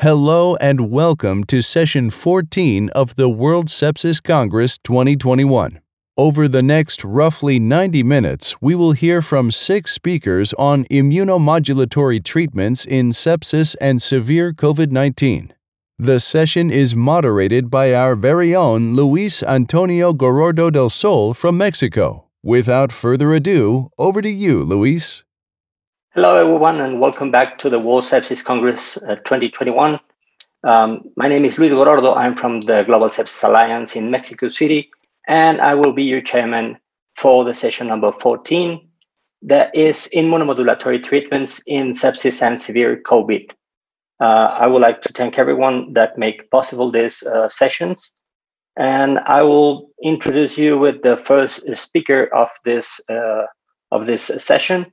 Hello and welcome to session 14 of the World Sepsis Congress 2021. Over the next roughly 90 minutes, we will hear from six speakers on immunomodulatory treatments in sepsis and severe COVID 19. The session is moderated by our very own Luis Antonio Gorordo del Sol from Mexico. Without further ado, over to you, Luis. Hello, everyone, and welcome back to the World Sepsis Congress uh, 2021. Um, my name is Luis Gorordo. I'm from the Global Sepsis Alliance in Mexico City, and I will be your chairman for the session number 14 that is immunomodulatory treatments in sepsis and severe COVID. Uh, I would like to thank everyone that make possible these uh, sessions. And I will introduce you with the first speaker of this uh, of this session,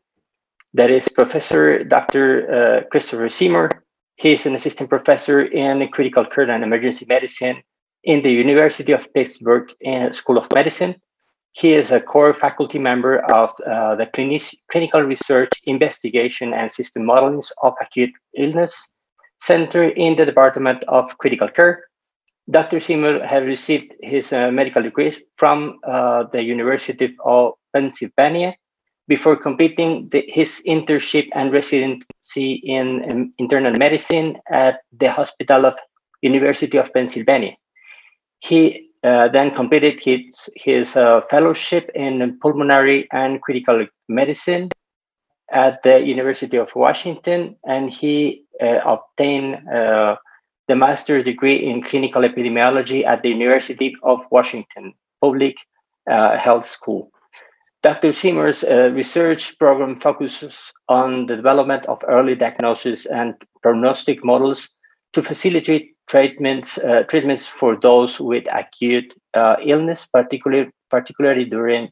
that is Professor Dr. Uh, Christopher Seymour. He is an assistant professor in critical care and emergency medicine in the University of Pittsburgh School of Medicine. He is a core faculty member of uh, the Clinic- Clinical Research, Investigation, and System Modeling of Acute Illness Center in the Department of Critical Care. Dr. Seymour has received his uh, medical degrees from uh, the University of Pennsylvania before completing the, his internship and residency in, in, internal medicine at the Hospital of University of Pennsylvania. He uh, then completed his, his uh, fellowship in pulmonary and critical medicine at the University of Washington, and he uh, obtained uh, the master's degree in clinical epidemiology at the University of Washington Public uh, Health School. Dr. Seymour's uh, research program focuses on the development of early diagnosis and prognostic models to facilitate treatments uh, treatments for those with acute uh, illness, particularly particularly during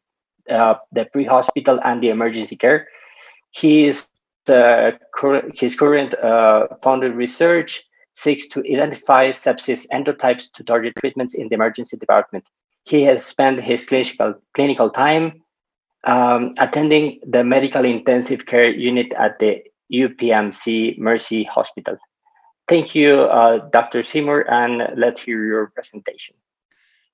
uh, the pre-hospital and the emergency care. His uh, cur- his current uh, funded research seeks to identify sepsis endotypes to target treatments in the emergency department. He has spent his clinical clinical time um, attending the medical intensive care unit at the UPMC Mercy Hospital. Thank you, uh, Dr. Seymour, and let's hear your presentation.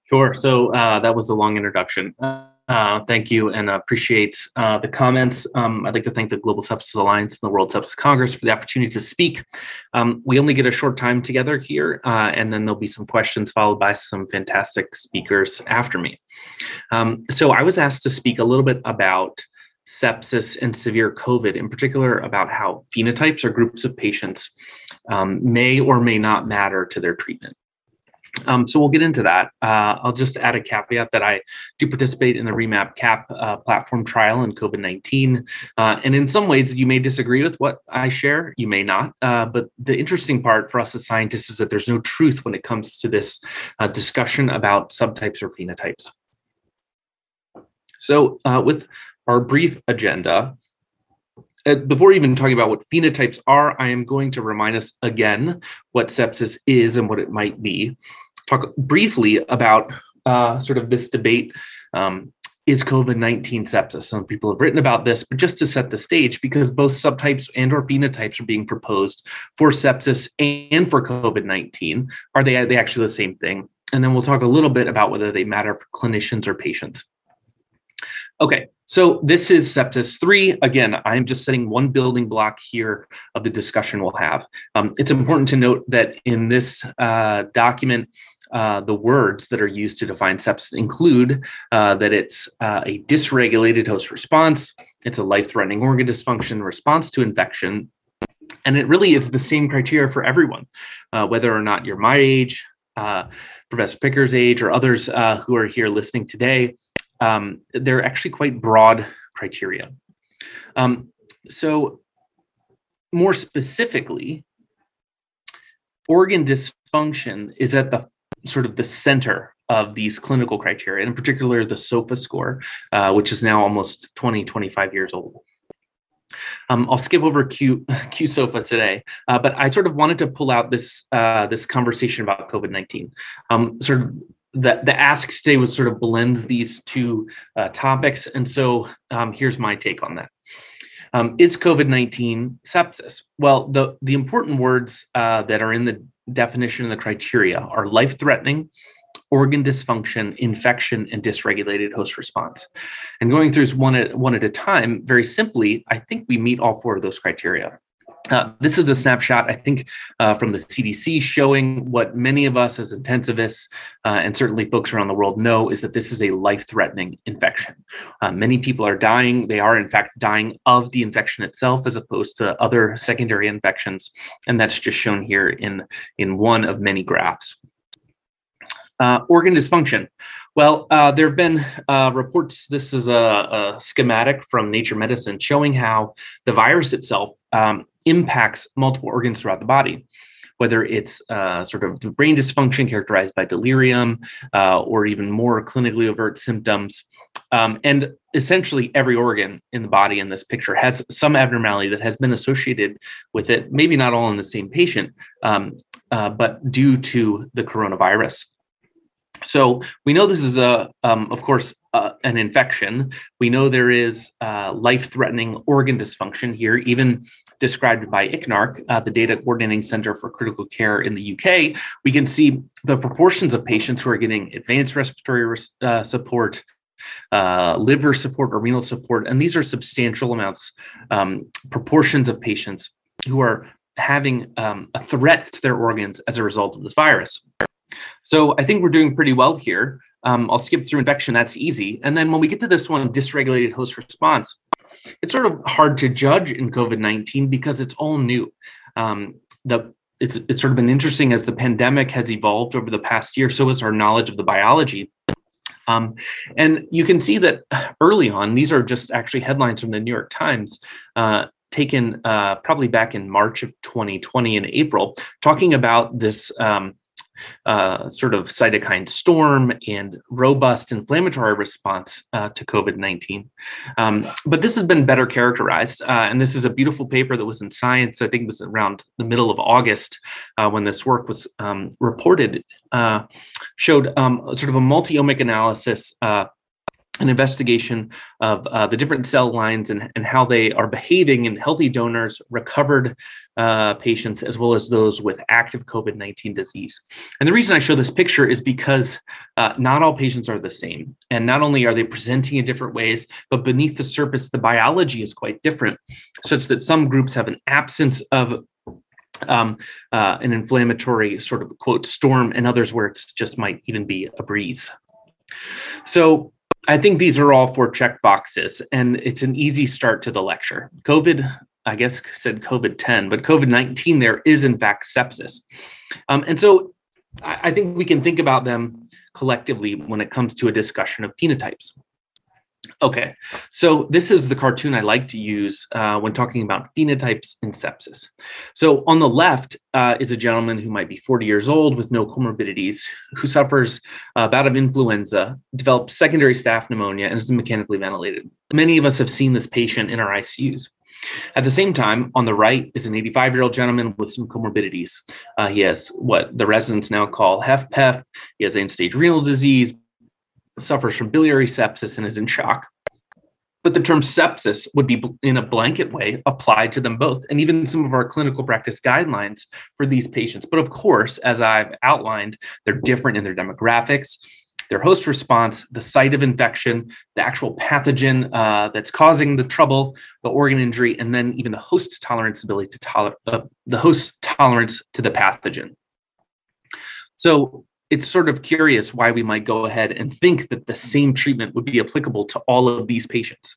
Sure. So uh, that was a long introduction. Uh, thank you and appreciate uh, the comments. Um, I'd like to thank the Global Sepsis Alliance and the World Sepsis Congress for the opportunity to speak. Um, we only get a short time together here, uh, and then there'll be some questions followed by some fantastic speakers after me. Um, so I was asked to speak a little bit about sepsis and severe COVID, in particular about how phenotypes or groups of patients um, may or may not matter to their treatment. Um, so we'll get into that. Uh, I'll just add a caveat that I do participate in the Remap CAP uh, platform trial in COVID 19. Uh, and in some ways, you may disagree with what I share, you may not. Uh, but the interesting part for us as scientists is that there's no truth when it comes to this uh, discussion about subtypes or phenotypes. So, uh, with our brief agenda, before even talking about what phenotypes are, I am going to remind us again what sepsis is and what it might be. Talk briefly about uh, sort of this debate um, is COVID-19 sepsis? Some people have written about this, but just to set the stage, because both subtypes and or phenotypes are being proposed for sepsis and for COVID-19, are they, are they actually the same thing? And then we'll talk a little bit about whether they matter for clinicians or patients. Okay, so this is sepsis three. Again, I'm just setting one building block here of the discussion we'll have. Um, it's important to note that in this uh, document, uh, the words that are used to define sepsis include uh, that it's uh, a dysregulated host response, it's a life-threatening organ dysfunction response to infection, and it really is the same criteria for everyone, uh, whether or not you're my age, uh, Professor Pickkers' age, or others who are here listening today um, they're actually quite broad criteria. Um, so, more specifically, organ dysfunction is at the sort of the center of these clinical criteria, in particular the SOFA score, uh, which is now almost 20, 25 years old. Um, I'll skip over Q, Q SOFA today, uh, but I sort of wanted to pull out this uh, this conversation about COVID-19. Um, sort of the, the ask today was sort of blend these two uh, topics. And so um, here's my take on that. Um, is COVID 19 sepsis? Well, the, the important words uh, that are in the definition and the criteria are life threatening, organ dysfunction, infection, and dysregulated host response. And going through one at, one at a time, very simply, I think we meet all four of those criteria. Uh, this is a snapshot, I think, uh, from the CDC showing what many of us as intensivists uh, and certainly folks around the world know is that this is a life threatening infection. Uh, many people are dying. They are, in fact, dying of the infection itself as opposed to other secondary infections. And that's just shown here in, in one of many graphs. Uh, organ dysfunction. Well, uh, there have been uh, reports. This is a, a, schematic from Nature Medicine showing how the virus itself um, impacts multiple organs throughout the body, whether it's uh, sort of brain dysfunction characterized by delirium uh, or even more clinically overt symptoms. Um, and essentially, every organ in the body in this picture has some abnormality that has been associated with it, maybe not all in the same patient, um, uh, but due to the coronavirus. So we know this is a, um, of course, uh, an infection. We know there is uh, life-threatening organ dysfunction here, even described by ICNARC, uh, the Data Coordinating Center for Critical Care in the UK. We can see the proportions of patients who are getting advanced respiratory uh, support, uh, liver support, or renal support, and these are substantial amounts, um, proportions of patients who are having um, a threat to their organs as a result of this virus. So I think we're doing pretty well here. Um, I'll skip through infection, that's easy. And then when we get to this one, dysregulated host response, it's sort of hard to judge in COVID 19 because it's all new. Um, the it's, it's sort of been interesting as the pandemic has evolved over the past year, so has our knowledge of the biology. Um, and you can see that early on, these are just actually headlines from the New York Times. Uh, taken uh, probably back in March of 2020 in April, talking about this um, uh, sort of cytokine storm and robust inflammatory response uh, to COVID 19. Um, but this has been better characterized. Uh, and this is a beautiful paper that was in Science, I think it was around the middle of August uh, when this work was um, reported, uh, showed um, sort of a multi omic analysis uh, an investigation of uh, the different cell lines and, and how they are behaving in healthy donors, recovered uh, patients, as well as those with active COVID 19 disease. And the reason I show this picture is because uh, not all patients are the same. And not only are they presenting in different ways, but beneath the surface, the biology is quite different, such that some groups have an absence of um, uh, an inflammatory sort of quote storm, and others where it's just might even be a breeze. So I think these are all for check boxes, and it's an easy start to the lecture. COVID, I guess, said COVID 10, but COVID 19 there is, in fact, sepsis. Um, and so I, I think we can think about them collectively when it comes to a discussion of phenotypes. Okay, so this is the cartoon I like to use uh, when talking about phenotypes in sepsis. So on the left uh, is a gentleman who might be 40 years old with no comorbidities, who suffers a bout of influenza, develops secondary staph pneumonia, and is mechanically ventilated. Many of us have seen this patient in our ICUs. At the same time, on the right is an 85 year old gentleman with some comorbidities. Uh, he has what the residents now call HFpEF. He has end stage renal disease, suffers from biliary sepsis and is in shock. But the term sepsis would be, in a blanket way, applied to them both, and even some of our clinical practice guidelines for these patients. But of course, as I've outlined, they're different in their demographics, their host response, the site of infection, the actual pathogen uh, that's causing the trouble, the organ injury, and then even the host tolerance ability to tolerate uh, the host tolerance to the pathogen. So it's sort of curious why we might go ahead and think that the same treatment would be applicable to all of these patients.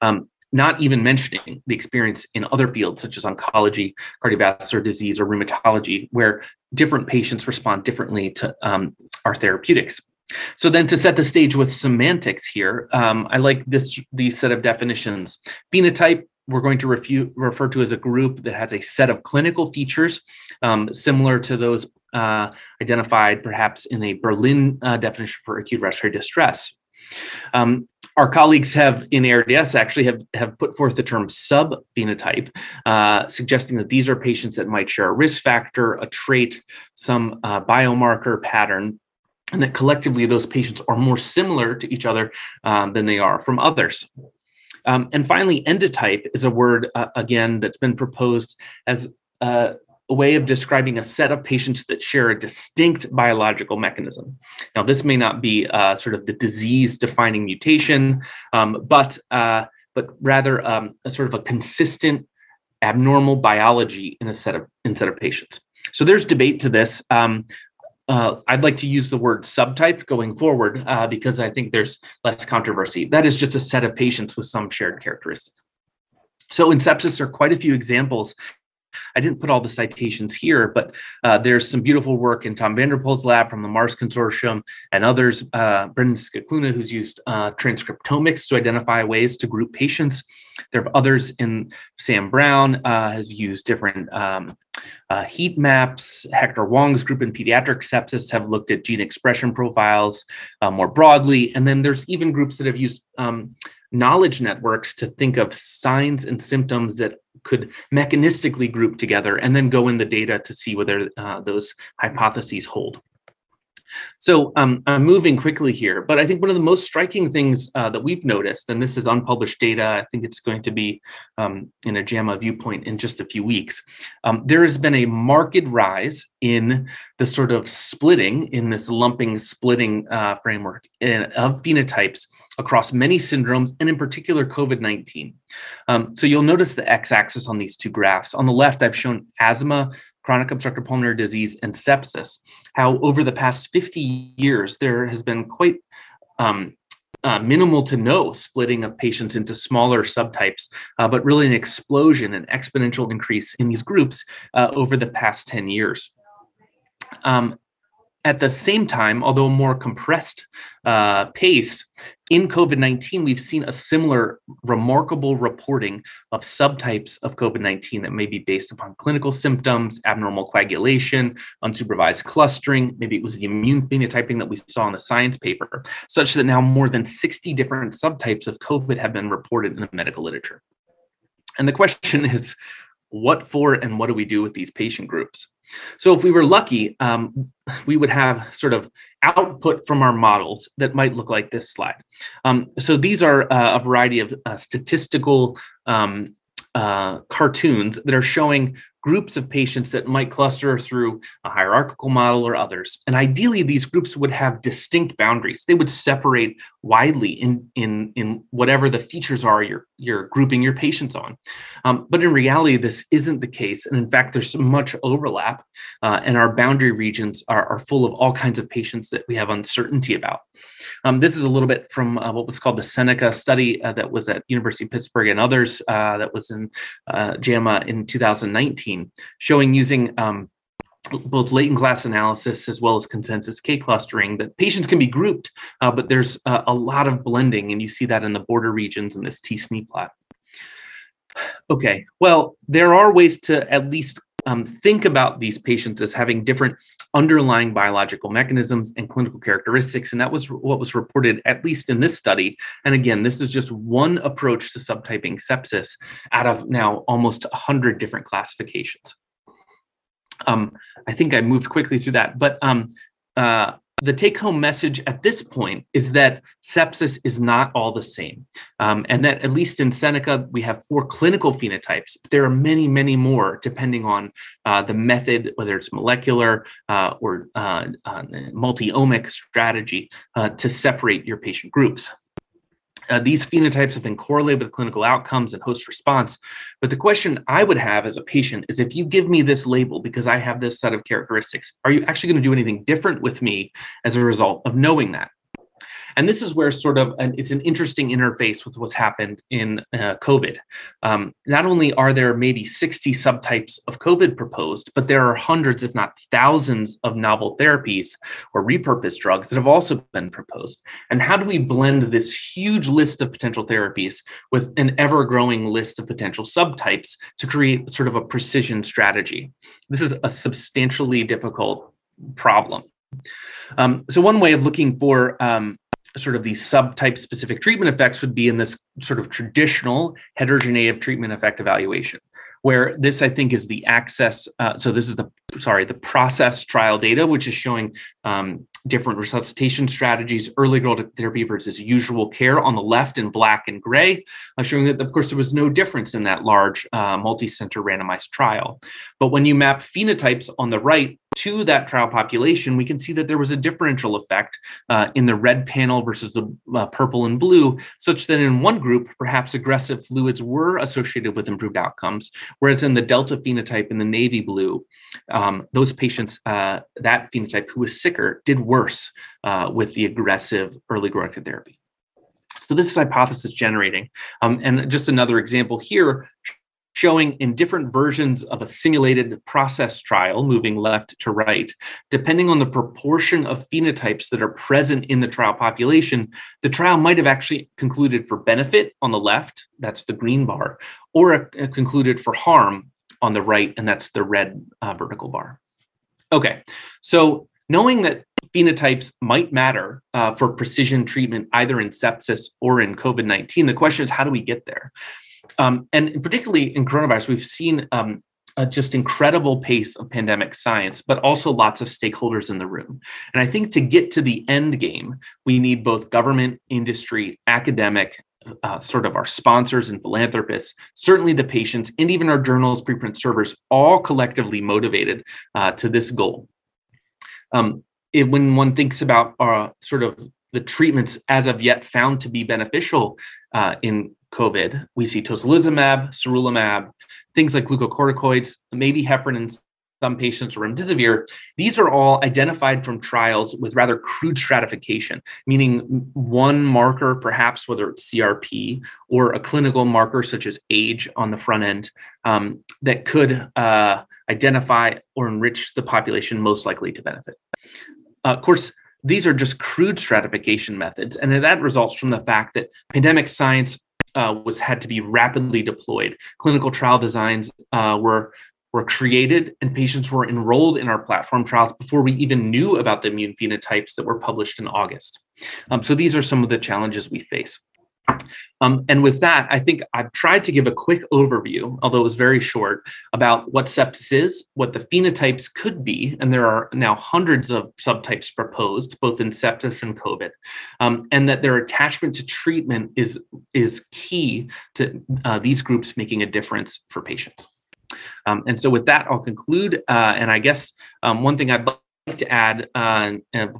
Um, not even mentioning the experience in other fields such as oncology, cardiovascular disease, or rheumatology, where different patients respond differently to um, our therapeutics. So then to set the stage with semantics here, um, I like this these set of definitions. Phenotype we're going to refute, refer to as a group that has a set of clinical features um, similar to those uh, identified perhaps in a Berlin uh, definition for acute respiratory distress. Um, our colleagues have in ARDS actually have, have put forth the term subphenotype, uh, suggesting that these are patients that might share a risk factor, a trait, some uh, biomarker pattern, and that collectively those patients are more similar to each other um, than they are from others. Um, and finally, endotype is a word, uh, again, that's been proposed as uh, way of describing a set of patients that share a distinct biological mechanism. Now, this may not be uh, sort of the disease defining mutation, um, but, uh, but rather um, a sort of a consistent abnormal biology in a set of, in set of patients. So there's debate to this. Um, uh, I'd like to use the word subtype going forward uh, because I think there's less controversy. That is just a set of patients with some shared characteristic. So in sepsis, there are quite a few examples I didn't put all the citations here, but uh, there's some beautiful work in Tom van der Poll's lab from the Mars Consortium and others. Uh, Brendan Scicluna, who's used uh, transcriptomics to identify ways to group patients. There are others in Sam Brown uh, has used different um, uh, heat maps. Hector Wong's group in pediatric sepsis have looked at gene expression profiles uh, more broadly. And then there's even groups that have used um, knowledge networks to think of signs and symptoms that could mechanistically group together and then go in the data to see whether uh, those hypotheses hold. So um, I'm moving quickly here, but I think one of the most striking things uh, that we've noticed, and this is unpublished data, I think it's going to be um, in a JAMA viewpoint in just a few weeks, um, there has been a marked rise in the sort of splitting, in this lumping splitting uh, framework in, of phenotypes across many syndromes, and in particular COVID-19. Um, so you'll notice the x-axis on these two graphs. On the left, I've shown asthma chronic obstructive pulmonary disease, and sepsis, how over the past 50 years, there has been quite um, uh, minimal to no splitting of patients into smaller subtypes, uh, but really an explosion, an exponential increase in these groups uh, over the past 10 years. Um, at the same time, although a more compressed uh, pace, in COVID 19, we've seen a similar remarkable reporting of subtypes of COVID 19 that may be based upon clinical symptoms, abnormal coagulation, unsupervised clustering. Maybe it was the immune phenotyping that we saw in the science paper, such that now more than 60 different subtypes of COVID have been reported in the medical literature. And the question is what for and what do we do with these patient groups? So if we were lucky, um, we would have sort of output from our models that might look like this slide. Um, so these are uh, a variety of uh, statistical um, uh, cartoons that are showing groups of patients that might cluster through a hierarchical model or others. And ideally, these groups would have distinct boundaries. They would separate widely in, in, in whatever the features are you're, you're grouping your patients on. Um, but in reality, this isn't the case. And in fact, there's much overlap, uh, and our boundary regions are, are full of all kinds of patients that we have uncertainty about. Um, this is a little bit from uh, what was called the Seneca study uh, that was at University of Pittsburgh and others uh, that was in uh, JAMA in 2019, showing using um, both latent class analysis as well as consensus K clustering that patients can be grouped, uh, but there's uh, a lot of blending, and you see that in the border regions in this T-SNE plot. Okay, well, there are ways to at least um, think about these patients as having different underlying biological mechanisms and clinical characteristics. And that was what was reported, at least in this study. And again, this is just one approach to subtyping sepsis out of now almost 100 different classifications. Um, I think I moved quickly through that, but um, uh, the take home message at this point is that sepsis is not all the same. Um, and that at least in Seneca, we have four clinical phenotypes, but there are many, many more depending on uh, the method, whether it's molecular uh, or uh, uh multi omic strategy uh, to separate your patient groups. Uh, these phenotypes have been correlated with clinical outcomes and host response. But the question I would have as a patient is if you give me this label because I have this set of characteristics, are you actually going to do anything different with me as a result of knowing that? And this is where sort of an, it's an interesting interface with what's happened in uh, COVID. Um, not only are there maybe 60 subtypes of COVID proposed, but there are hundreds, if not thousands, of novel therapies or repurposed drugs that have also been proposed. And how do we blend this huge list of potential therapies with an ever growing list of potential subtypes to create sort of a precision strategy? This is a substantially difficult problem. Um, so one way of looking for um, sort of these subtype specific treatment effects would be in this sort of traditional heterogeneous treatment effect evaluation where this i think is the access uh, so this is the sorry the process trial data which is showing um, different resuscitation strategies, early goal therapy versus usual care on the left in black and gray, showing that, of course, there was no difference in that large uh, multi-center randomized trial. But when you map phenotypes on the right to that trial population, we can see that there was a differential effect uh, in the red panel versus the uh, purple and blue, such that in one group, perhaps aggressive fluids were associated with improved outcomes, whereas in the delta phenotype in the navy blue, um, those patients, uh, that phenotype who was sicker, did worse uh, with the aggressive early goal therapy. So this is hypothesis generating. Um, and just another example here showing in different versions of a simulated process trial, moving left to right, depending on the proportion of phenotypes that are present in the trial population, the trial might have actually concluded for benefit on the left, that's the green bar, or a, a concluded for harm on the right, and that's the red uh, vertical bar. Okay, so knowing that phenotypes might matter uh, for precision treatment either in sepsis or in COVID 19, the question is how do we get there? Um, and particularly in coronavirus, we've seen um, a just incredible pace of pandemic science, but also lots of stakeholders in the room. And I think to get to the end game, we need both government, industry, academic, uh, sort of our sponsors and philanthropists, certainly the patients, and even our journals, preprint servers, all collectively motivated uh, to this goal. Um, when one thinks about uh, sort of the treatments as of yet found to be beneficial uh, in COVID, we see tocilizumab, sarilumab, things like glucocorticoids, maybe heparin in some patients or remdesivir. These are all identified from trials with rather crude stratification, meaning one marker, perhaps whether it's CRP or a clinical marker such as age on the front end, um, that could uh, identify or enrich the population most likely to benefit. Uh, of course, these are just crude stratification methods, and that results from the fact that pandemic science uh, was had to be rapidly deployed. Clinical trial designs uh, were were created and patients were enrolled in our platform trials before we even knew about the immune phenotypes that were published in August. Um, so these are some of the challenges we face. Um, and with that, I think I've tried to give a quick overview, although it was very short, about what sepsis is, what the phenotypes could be, and there are now hundreds of subtypes proposed, both in sepsis and COVID, um, and that their attachment to treatment is, is key to uh, these groups making a difference for patients. Um, and so with that, I'll conclude. Uh, and I guess um, one thing I'd to add uh,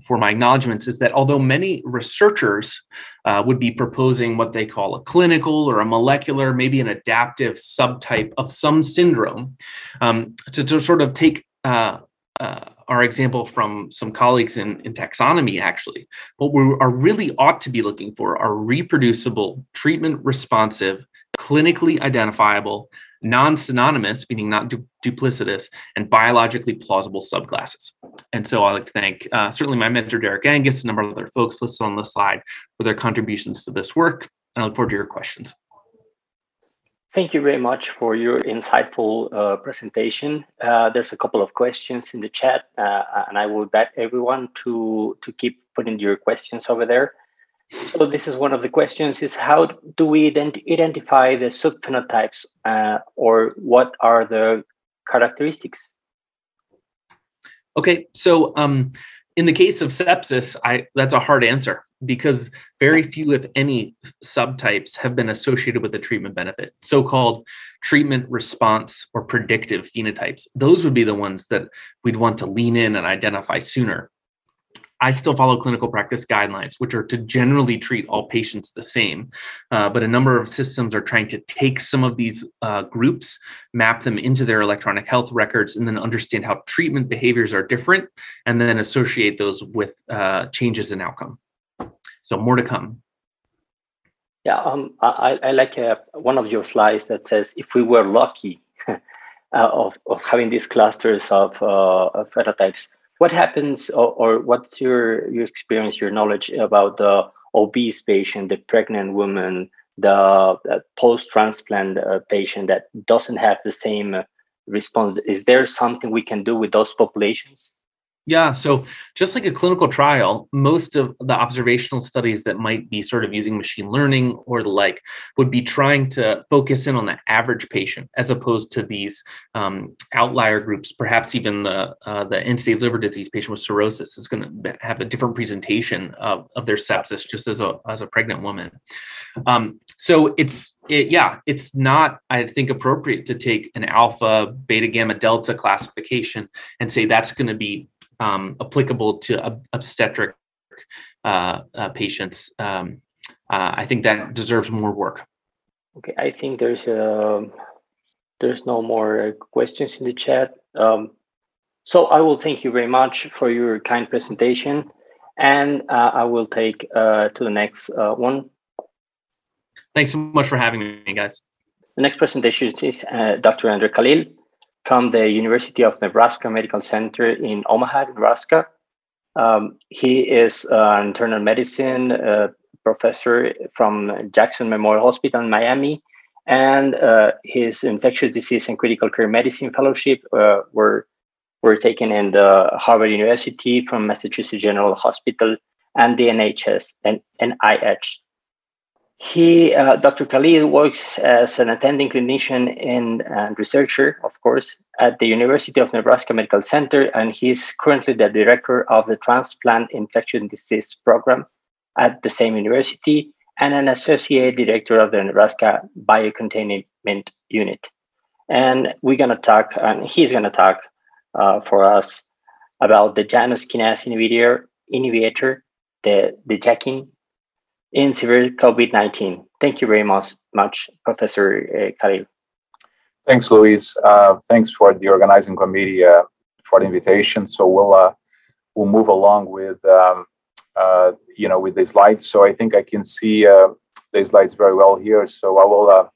for my acknowledgments is that although many researchers uh, would be proposing what they call a clinical or a molecular, maybe an adaptive subtype of some syndrome, um, to, to, sort of take uh, uh our example from some colleagues in, in taxonomy, actually, what we are really ought to be looking for are reproducible, treatment responsive, clinically identifiable, non-synonymous, meaning not du- duplicitous, and biologically plausible subclasses. And so I'd like to thank uh, certainly my mentor, Derek Angus, and a number of other folks listed on the slide for their contributions to this work. And I look forward to your questions. Thank you very much for your insightful uh, presentation. Uh, there's a couple of questions in the chat, uh, and I would beg everyone to, to keep putting your questions over there. So this is one of the questions: is how do we ident- identify the subphenotypes, uh, or what are the characteristics? Okay, so um, in the case of sepsis, I that's a hard answer because very few, if any, subtypes have been associated with the treatment benefit. So-called treatment response or predictive phenotypes; those would be the ones that we'd want to lean in and identify sooner. I still follow clinical practice guidelines, which are to generally treat all patients the same. Uh, but a number of systems are trying to take some of these uh, groups, map them into their electronic health records, and then understand how treatment behaviors are different, and then associate those with uh, changes in outcome. So more to come. Yeah, um, I, I like uh, one of your slides that says if we were lucky uh, of, of having these clusters of, uh, of phenotypes, what happens or, or, what's your your experience your knowledge about the obese patient the pregnant woman the, post transplant uh, patient that doesn't have the same response? Is there something we can do with those populations Yeah, so just like a clinical trial, most of the observational studies that might be sort of using machine learning or the like would be trying to focus in on the average patient as opposed to these um, outlier groups. Perhaps even the uh, the end-stage liver disease patient with cirrhosis is going to have a different presentation of, of their sepsis just as a as a pregnant woman. Um, so it's it, yeah, it's not I think appropriate to take an alpha, beta, gamma, delta classification and say that's going to be um, applicable to ob- obstetric uh, uh, patients. Um, uh, I think that deserves more work. Okay, I think there's um, there's no more questions in the chat. Um, so I will thank you very much for your kind presentation, and uh, I will take uh, to the next uh, one. Thanks so much for having me, guys. The next presentation is Dr. Andre Kalil from the University of Nebraska Medical Center in Omaha, Nebraska. Um, he is an internal medicine uh, professor from Jackson Memorial Hospital in Miami, and uh, his infectious disease and critical care medicine fellowship uh, were were taken in the Harvard University from Massachusetts General Hospital and the NHS and NIH. He, uh, Dr. Kalil, works as an attending clinician and uh, researcher, of course, at the University of Nebraska Medical Center, and he's currently the director of the Transplant Infection Disease Program at the same university and an associate director of the Nebraska Biocontainment Unit. And we're going to talk, and he's going to talk uh, for us about the Janus kinase inhibitor, inhibitor the, the JAKin in severe COVID 19. Thank you very much, much Professor uh, Kalil. Thanks, Luis. Uh, thanks for the organizing committee uh, for the invitation. So we'll uh, we'll move along with um, uh, you know with the slides. So I think I can see uh, the slides very well here. So I will.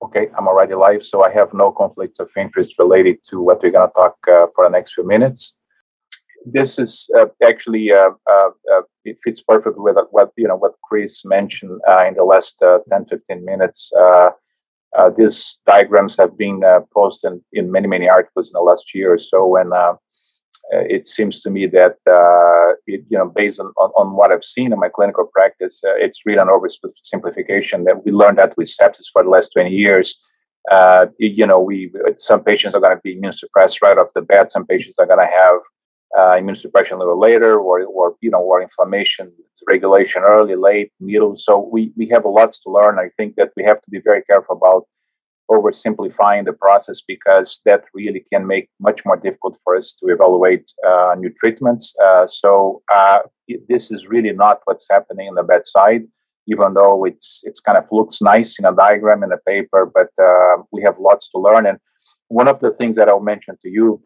okay, I'm already live, so I have no conflicts of interest related to what we're going to talk for the next few minutes this is actually it fits perfectly with what you know what Chris mentioned uh, in the last uh, 10 15 minutes. Uh, uh, these diagrams have been posted in many many articles in the last year or so, and it seems to me that it, you know based on, on, on, what I've seen in my clinical practice, it's really an oversimplification that we learned that with sepsis for the last 20 years. Uh, you know, we some patients are going to be immune suppressed right off the bat. Some patients are going to have uh, immunosuppression a little later, or, or you know, or inflammation regulation early, late, middle. So we we have a lot to learn. I think that we have to be very careful about oversimplifying the process because that really can make much more difficult for us to evaluate uh, new treatments. Uh, so uh, it, this is really not what's happening on the bedside, even though it's it's kind of looks nice in a diagram in a paper. But uh, we have lots to learn. And one of the things that I'll mention to you,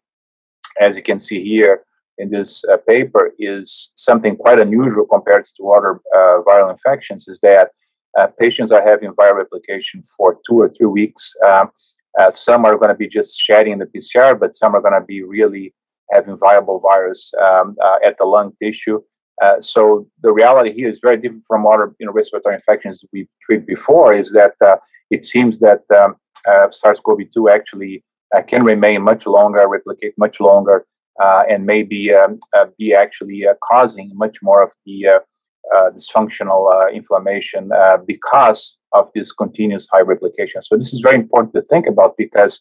as you can see here, in this uh, paper is something quite unusual compared to other uh, viral infections is that uh, patients are having viral replication for two or three weeks. Um, uh, some are going to be just shedding the PCR, but some are going to be really having viable virus um, uh, at the lung tissue. Uh, so the reality here is very different from other you know, respiratory infections we've treated before. Is that it seems that um, SARS-CoV-2 actually can remain much longer, replicate much longer, uh, and maybe um, uh, be actually uh, causing much more of the dysfunctional inflammation because of this continuous high replication. So this is very important to think about because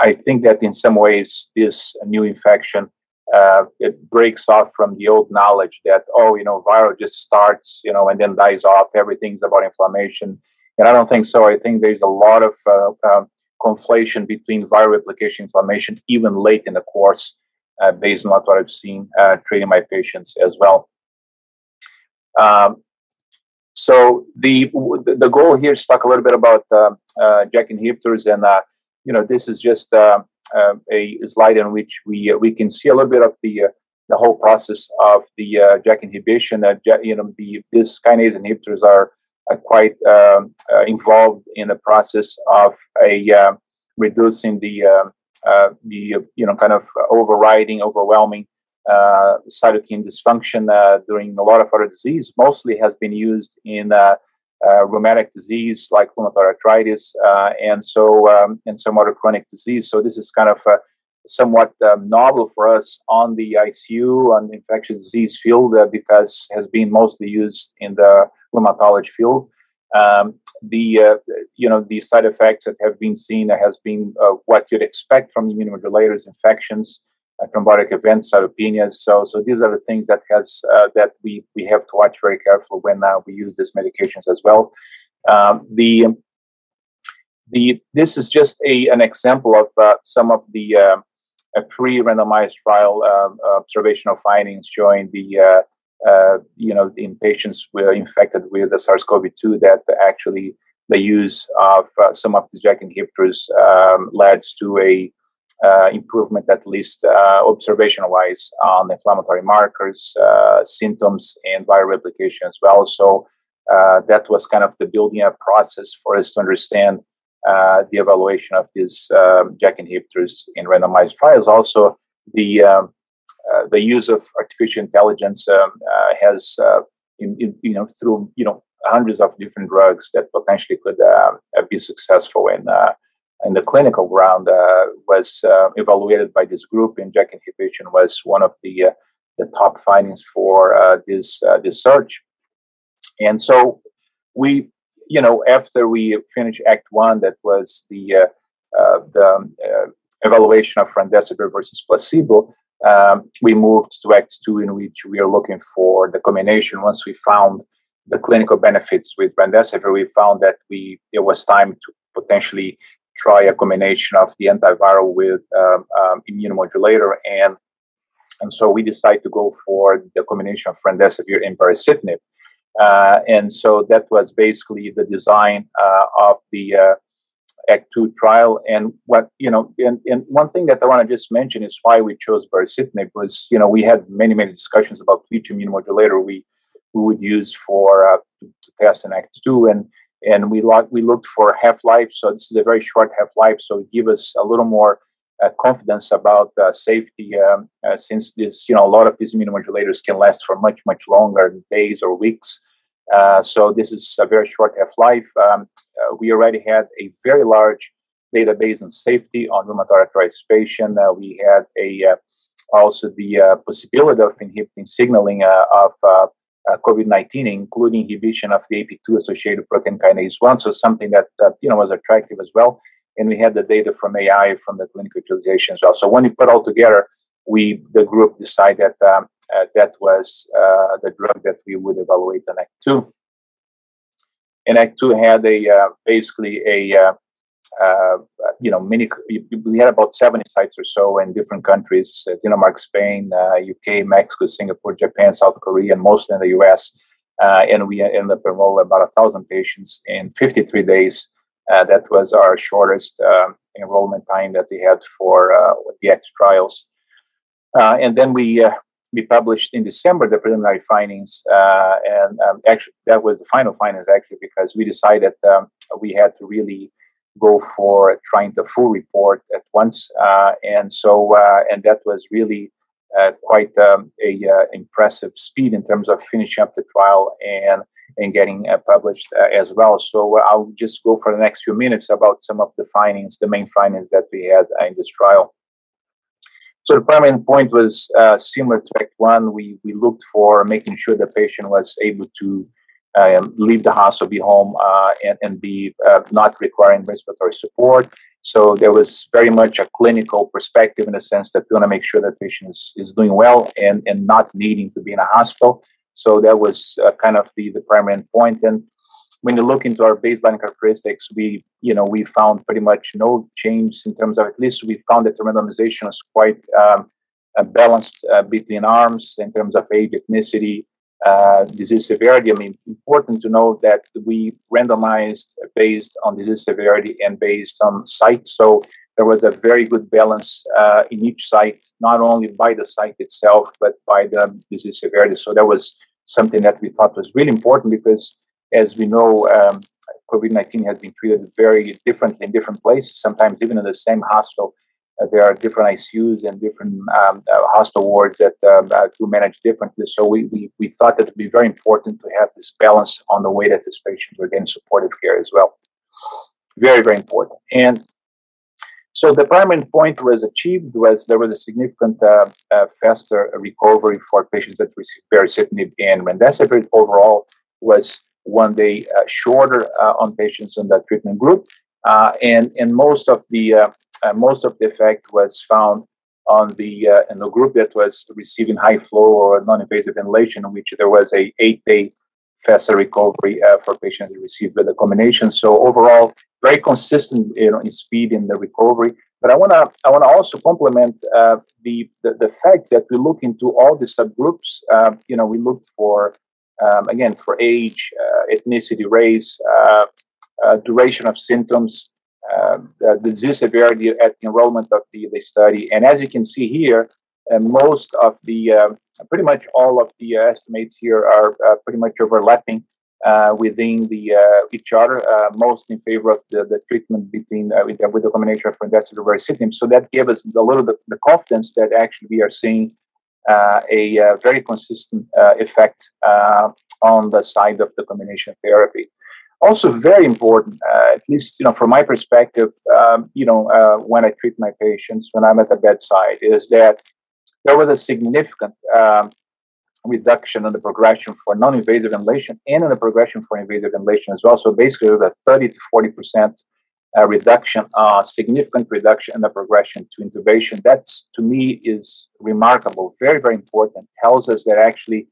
I think that in some ways this new infection uh, it breaks off from the old knowledge that oh you know viral just starts you know and then dies off everything's about inflammation and i don't think so i think there's a lot of uh, uh, conflation between viral replication inflammation even late in the course uh, based on what I've seen uh, treating my patients as well. Um, so the the goal here is to talk a little bit about uh, uh, JAK inhibitors, and uh, you know this is just uh, uh, a slide in which we we can see a little bit of the the whole process of the JAK inhibition. you know the these kinase inhibitors are, quite um, involved in the process of a reducing the uh, the you know kind of overriding, overwhelming uh, cytokine dysfunction uh, during a lot of other disease. Mostly has been used in rheumatic disease like rheumatoid arthritis, and so um, and some other chronic disease. So this is kind of somewhat um, novel for us on the ICU on the infectious disease field uh, because has been mostly used in the rheumatology field. Um, the uh, you know the side effects that have been seen has been uh, what you'd expect from immunomodulators, infections, uh, thrombotic events, cytopenias. So so these are the things that has uh, that we we have to watch very carefully when uh, we use these medications as well. Um, the the this is just a an example of uh, some of the pre-randomized trial observational findings showing the uh, you know, in patients were infected with the SARS-CoV-2 that actually the use of uh, some of the JAK inhibitors um, led to a uh, improvement, at least uh, observation-wise, on inflammatory markers, uh, symptoms, and viral replication as well. So uh, that was kind of the building up process for us to understand the evaluation of these um, JAK inhibitors in randomized trials. Also, the um, the use of artificial intelligence um, uh, has, uh, in, in, you know, through you know hundreds of different drugs that potentially could be successful in in the clinical ground was evaluated by this group. And JAK inhibition was one of the the top findings for this this search. And so we, you know, after we finished ACTT One, that was the uh, the uh, evaluation of remdesivir versus placebo um, we moved to ACTT Two, in which we are looking for the combination. Once we found the clinical benefits with remdesivir, we found that we it was time to potentially try a combination of the antiviral with um, um, immunomodulator, and and so we decided to go for the combination of remdesivir and baricitinib. Uh, and so that was basically the design uh, of the uh, ACTT Two trial. And what you know, and, and one thing that I want to just mention is why we chose baricitinib was you know we had many many discussions about which immunomodulator we we would use for uh, to, test in ACTT Two, and and we lo- we looked for half life. So this is a very short half life, so it give us a little more. Uh, confidence about uh, safety, um, uh, since this, you know, a lot of these immunomodulators can last for much, much longer, days or weeks. Uh, so this is a very short half-life. Um, uh, we already had a very large database on safety on rheumatoid arthritis patient. Uh, we had a uh, also the uh, possibility of inhibiting signaling of COVID-19, including inhibition of the AP2-associated protein kinase 1, so something that you know was attractive as well. And we had the data from AI from the clinical utilization as well. So when you put all together, we the group decided um, uh, that was uh, the drug that we would evaluate in ACTT Two. And ACTT Two had a uh, basically a you know many we had about 70 sites or so in different countries: Denmark, Spain, UK, Mexico, Singapore, Japan, South Korea, and mostly in the US. and we ended up enrolling about a thousand patients in 53 days. that was our shortest um, enrollment time that we had for the ACTT trials. Uh, and then we uh, we published in December the preliminary findings, uh, and um, actually that was the final findings actually because we decided um, we had to really go for trying the full report at once, uh, and so uh, and that was really uh, quite um, a impressive speed in terms of finishing up the trial and and getting published as well. So I'll just go for the next few minutes about some of the findings, the main findings that we had in this trial. So the primary point was uh, similar to ACTT One. We we looked for making sure the patient was able to um, leave the hospital, be home, uh, and, and be uh, not requiring respiratory support. So there was very much a clinical perspective in the sense that we want to make sure that patient is, is doing well and, and not needing to be in a hospital. So that was uh, kind of the, the primary point. And when you look into our baseline characteristics, we, you know, we found pretty much no change in terms of at least we found that the randomization was quite um, uh, balanced uh, between arms in terms of age, ethnicity, uh, disease severity. I mean, important to know that we randomized based on disease severity and based on site. So there was a very good balance uh, in each site, not only by the site itself, but by the disease severity. So that was something that we thought was really important because as we know, um, COVID 19 has been treated very differently in different places, sometimes even in the same hospital. Uh, there are different ICUs and different um, uh, hospital wards that um, uh, do manage differently. So we, we, we thought that it would be very important to have this balance on the way that these patients are getting supportive care as well. Very, very important. And So the primary point was achieved was there was a significant uh, uh, faster recovery for patients that received baricitinib and remdesivir. Overall, was one day uh, shorter uh, on patients in that treatment group, uh, and and most of the uh, most of the effect was found on the in the group that was receiving high flow or non-invasive ventilation, in which there was a eight-day faster recovery for patients who received the combination. So overall, very consistent you know, in speed in the recovery. But I want to I want to also complement uh, the, the, the fact that we look into all the subgroups. Uh, you know, we look for um, again for age, uh, ethnicity, race, uh, uh, duration of symptoms, um, the disease severity at enrollment of the, the study. And as you can see here, most of the um, pretty much all of the estimates here are pretty much overlapping uh, within the uh, each other, uh, most in favor of the, the treatment between with, with, the combination of remdesivir and. So that gave us a little bit the confidence that actually we are seeing Uh, a uh, very consistent uh, effect on the side of the combination therapy. Also, very important, at least you know from my perspective, um, you know when I treat my patients when I'm at the bedside, is that there was a significant um, reduction in the progression for non-invasive ventilation and in the progression for invasive ventilation as well. So basically, a 30 to 40 percent uh, reduction, uh, significant reduction in the progression to intubation. That's to me is remarkable, very very important. Tells us that actually,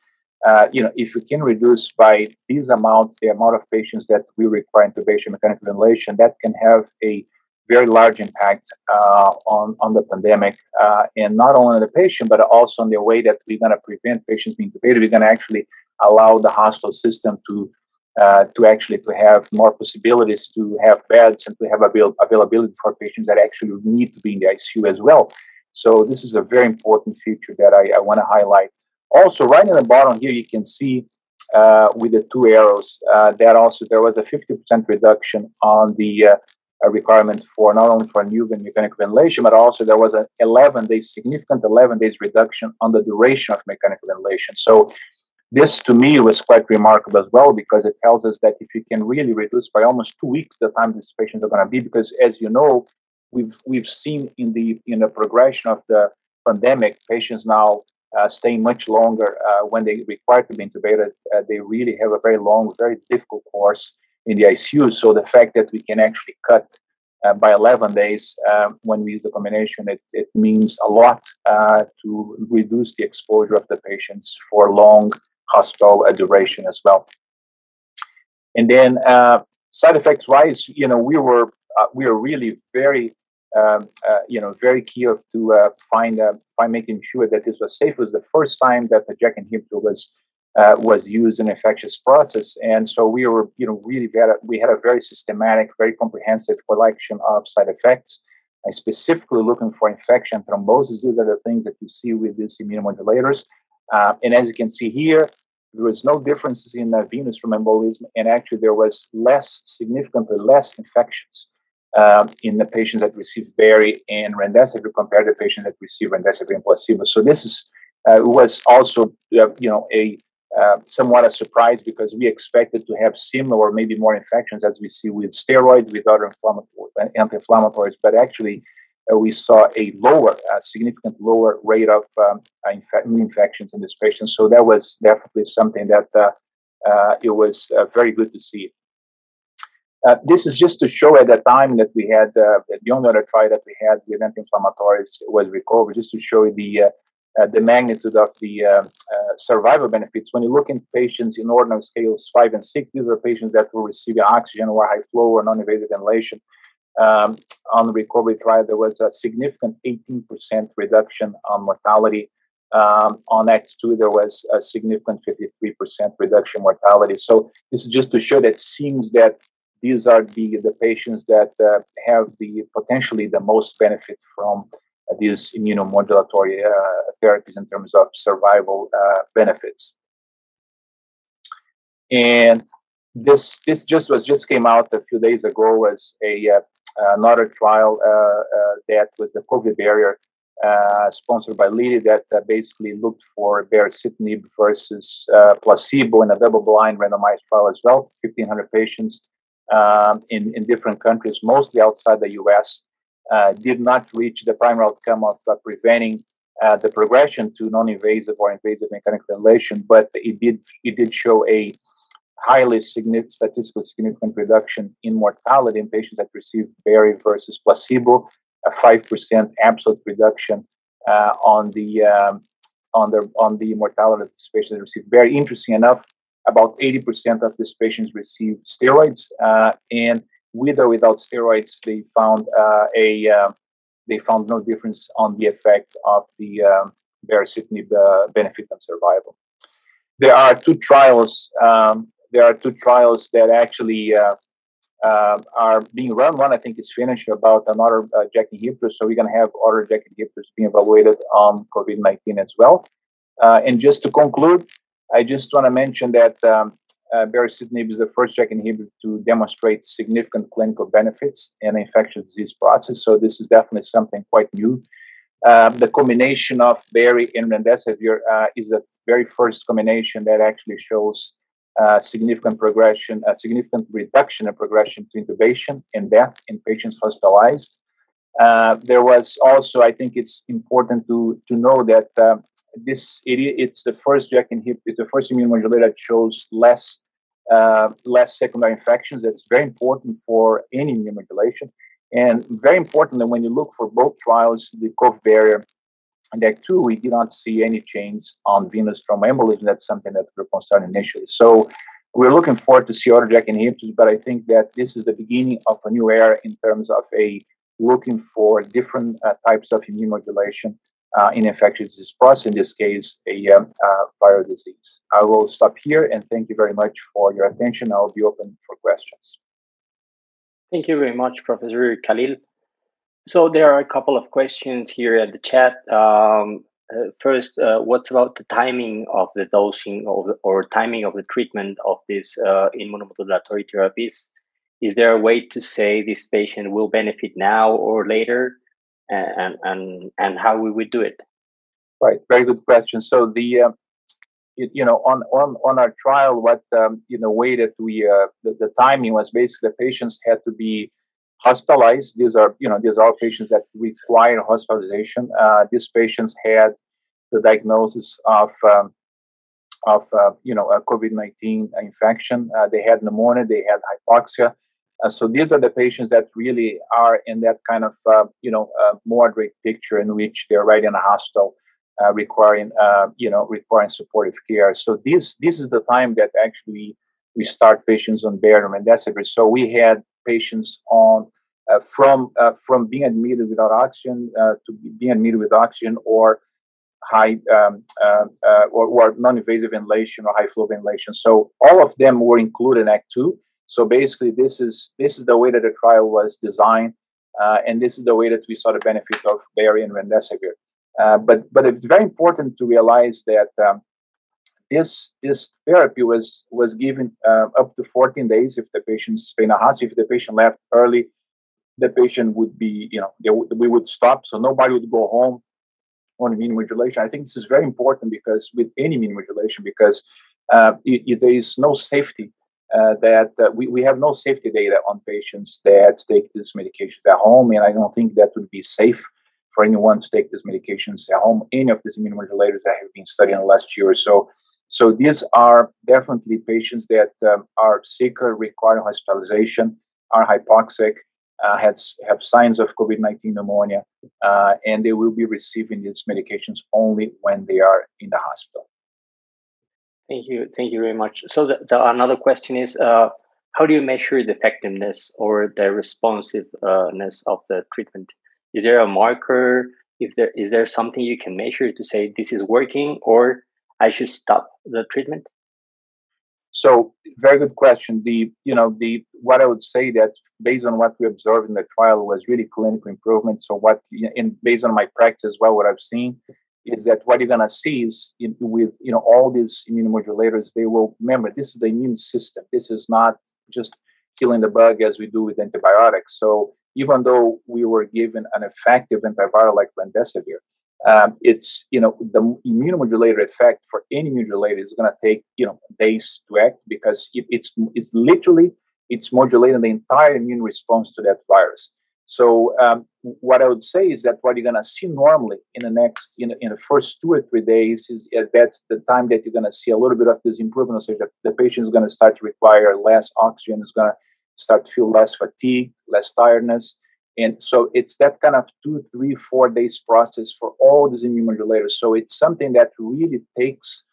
uh, you know, if we can reduce by this amount the amount of patients that we require intubation mechanical ventilation, that can have a very large impact uh, on, on the pandemic, uh, and not only on the patient, but also on the way that we're going to prevent patients being intubated. We're going to actually allow the hospital system to uh, to actually to have more possibilities to have beds and to have avail- availability for patients that actually need to be in the ICU as well. So this is a very important feature that I, I want to highlight. Also, right in the bottom here, you can see uh, with the two arrows uh, that also there was a 50% reduction on the uh, requirement for not only for new mechanical ventilation, but also there was an 11 days, significant 11 days reduction on the duration of mechanical ventilation. So this to me was quite remarkable as well because it tells us that if you can really reduce by almost two weeks the time these patients are going to be, because as you know, we've we've seen in the in the progression of the pandemic, patients now uh, much longer uh, when they require to be intubated. Uh, they really have a very long, very difficult course in the ICU. So the fact that we can actually cut uh, by 11 days um, when we use the combination, it, it means a lot uh, to reduce the exposure of the patients for long hospital duration as well. And then uh, side effects wise, you know, we were uh, we were really very um, uh, you know, very key to uh, find uh, find making sure that this was safe. It was the first time that the JAK inhibitor was uh, was used in infectious process. And so we were, you know, really very, we had a very systematic, very comprehensive collection of side effects. Specifically looking for infection thrombosis. These are the things that you see with these immunomodulators. And as you can see here, there was no differences in uh, venous thromboembolism, and actually there was less, significantly less infections um, in the patients that received Barry and remdesivir compared to patients that received remdesivir and placebo. So this is uh, was also, uh, you know, a uh, somewhat a surprise because we expected to have similar or maybe more infections as we see with steroids, with other anti-inflammatories, but actually we saw a lower, a significant lower rate of um, inf- infections in this patient. So that was definitely something that uh, uh it was uh, very good to see. this is just to show at the time that we had the only other trial that we had with anti-inflammatories was recovery, just to show the uh, the magnitude of the uh, uh, survival benefits. When you look in patients in ordinal scales five and six, these are patients that will receive oxygen or high flow or non-invasive ventilation. Um, on the recovery trial, there was a significant 18% reduction on mortality. Um, on ACTT 2, there was a significant 53% reduction mortality. So this is just to show that seems that these are the, the patients that uh, have the potentially the most benefit from these immunomodulatory uh, therapies in terms of survival uh, benefits. And this this just was just came out a few days ago as a uh, another trial that was the COV-BARRIER uh, sponsored by Lilly that uh, basically looked for baricitinib versus uh, placebo in a double-blind randomized trial as well, 1,500 patients um, in in different countries, mostly outside the U.S. uh, did not reach the primary outcome of uh, preventing uh, the progression to non-invasive or invasive mechanical ventilation, but it did it did show a highly significant, statistically significant reduction in mortality in patients that received Barry versus placebo, a five percent absolute reduction uh, on the um, on the on the mortality of these patients that received Barry. Interesting enough, about 80% of these patients received steroids, uh, and with or without steroids, they found uh, a uh, they found no difference on the effect of the um, baricitinib uh, benefit on survival. There are two trials. Um, there are two trials that actually uh, uh, are being run. One, I think, is finished about another uh, JAK inhibitor. So we're going to have other JAK inhibitors being evaluated on COVID 19 as well. Uh, and just to conclude, I just want to mention that um, uh, baricitinib is the first JAK inhibitor to demonstrate significant clinical benefits in infectious disease process. So this is definitely something quite new. Um, the combination of Barry and remdesivir uh, is the very first combination that actually shows significant progression, a significant reduction in progression to intubation and death in patients hospitalized. Uh, there was also, I think it's important to to know that um, this it, it's the first JAK inhibitor, it's the first immunomodulator that shows less uh, less secondary infections. That's very important for any immunomodulation. And very importantly, when you look for both trials, the COV-BARRIER and ACTT 2, we did not see any change on venous thromboembolism. That's something that we're concerned initially. So we're looking forward to see other JAK inhibitors, but I think that this is the beginning of a new era in terms of a looking for different uh, types of immune modulation uh, in infectious disease process, in this case, a um, uh, viral disease. I will stop here and thank you very much for your attention. I'll be open for questions. Thank you very much, Professor Kalil. So there are a couple of questions here at the chat. Um, uh, first, uh, what's about the timing of the dosing of the, or timing of the treatment of these uh, immunomodulatory therapies? Is there a way to say this patient will benefit now or later, and and and how we would do it? Right, very good question. So the uh, you, you, know on on on our trial, what um, you know way that we uh, the, the timing was basically the patients had to be hospitalized. These are, you know, these are patients that require hospitalization. Uh, these patients had the diagnosis of, um, of uh, you know, a COVID-19 infection. Uh, they had pneumonia. They had hypoxia. Uh, so these are the patients that really are in that kind of, uh, you know, moderate picture in which they're right in a hospital. Uh, requiring uh, you know requiring supportive care. So this this is the time that actually we start patients on barium and remdesivir. So we had patients on uh, from uh, from being admitted without oxygen uh, to being admitted with oxygen or high um, uh, uh, or, or, non-invasive ventilation or high flow ventilation. So all of them were included in ACTT Two. So basically, this is this is the way that the trial was designed, uh, and this is the way that we saw the benefit of Barry and remdesivir. but but it's very important to realize that um, this this therapy was was given uh, up to 14 days if the patient's in a hospital. If the patient left early, the patient would be, you know, w- we would stop, so nobody would go home on immune modulation. I think this is very important because with any immune modulation, because uh, it, it, there is no safety uh, that uh, we, we have no safety data on patients that take these medications at home, and I don't think that would be safe for anyone to take these medications at home. Any of these immunomodulators that have been studied in the last year or so so these are definitely patients that um, are sicker, require hospitalization, are hypoxic, uh, has, have signs of COVID-19 pneumonia, uh, and they will be receiving these medications only when they are in the hospital. Thank you. Thank you very much. So the, the, another question is, uh, how do you measure the effectiveness or the responsiveness of the treatment? Is there a marker? If there is there something you can measure to say this is working, or I should stop the treatment? So, very good question. The you know the what I would say that based on what we observed in the trial was really clinical improvement. So, what in based on my practice well, what I've seen is that what you're gonna see is in, with you know all these immunomodulators, they will remember this is the immune system. This is not just killing the bug as we do with antibiotics. So, even though we were given an effective antiviral like remdesivir, um, it's you know the immunomodulator effect for any immunomodulator is going to take you know days to act because it, it's it's literally it's modulating the entire immune response to that virus. So um, what I would say is that what you're going to see normally in the next, in, in the first two or three days is uh, that's the time that you're going to see a little bit of this improvement. So that the patient is going to start to require less oxygen, is going to start to feel less fatigue, less tiredness. And so it's that kind of two, three, four days process for all these immunomodulators. So it's something that really takes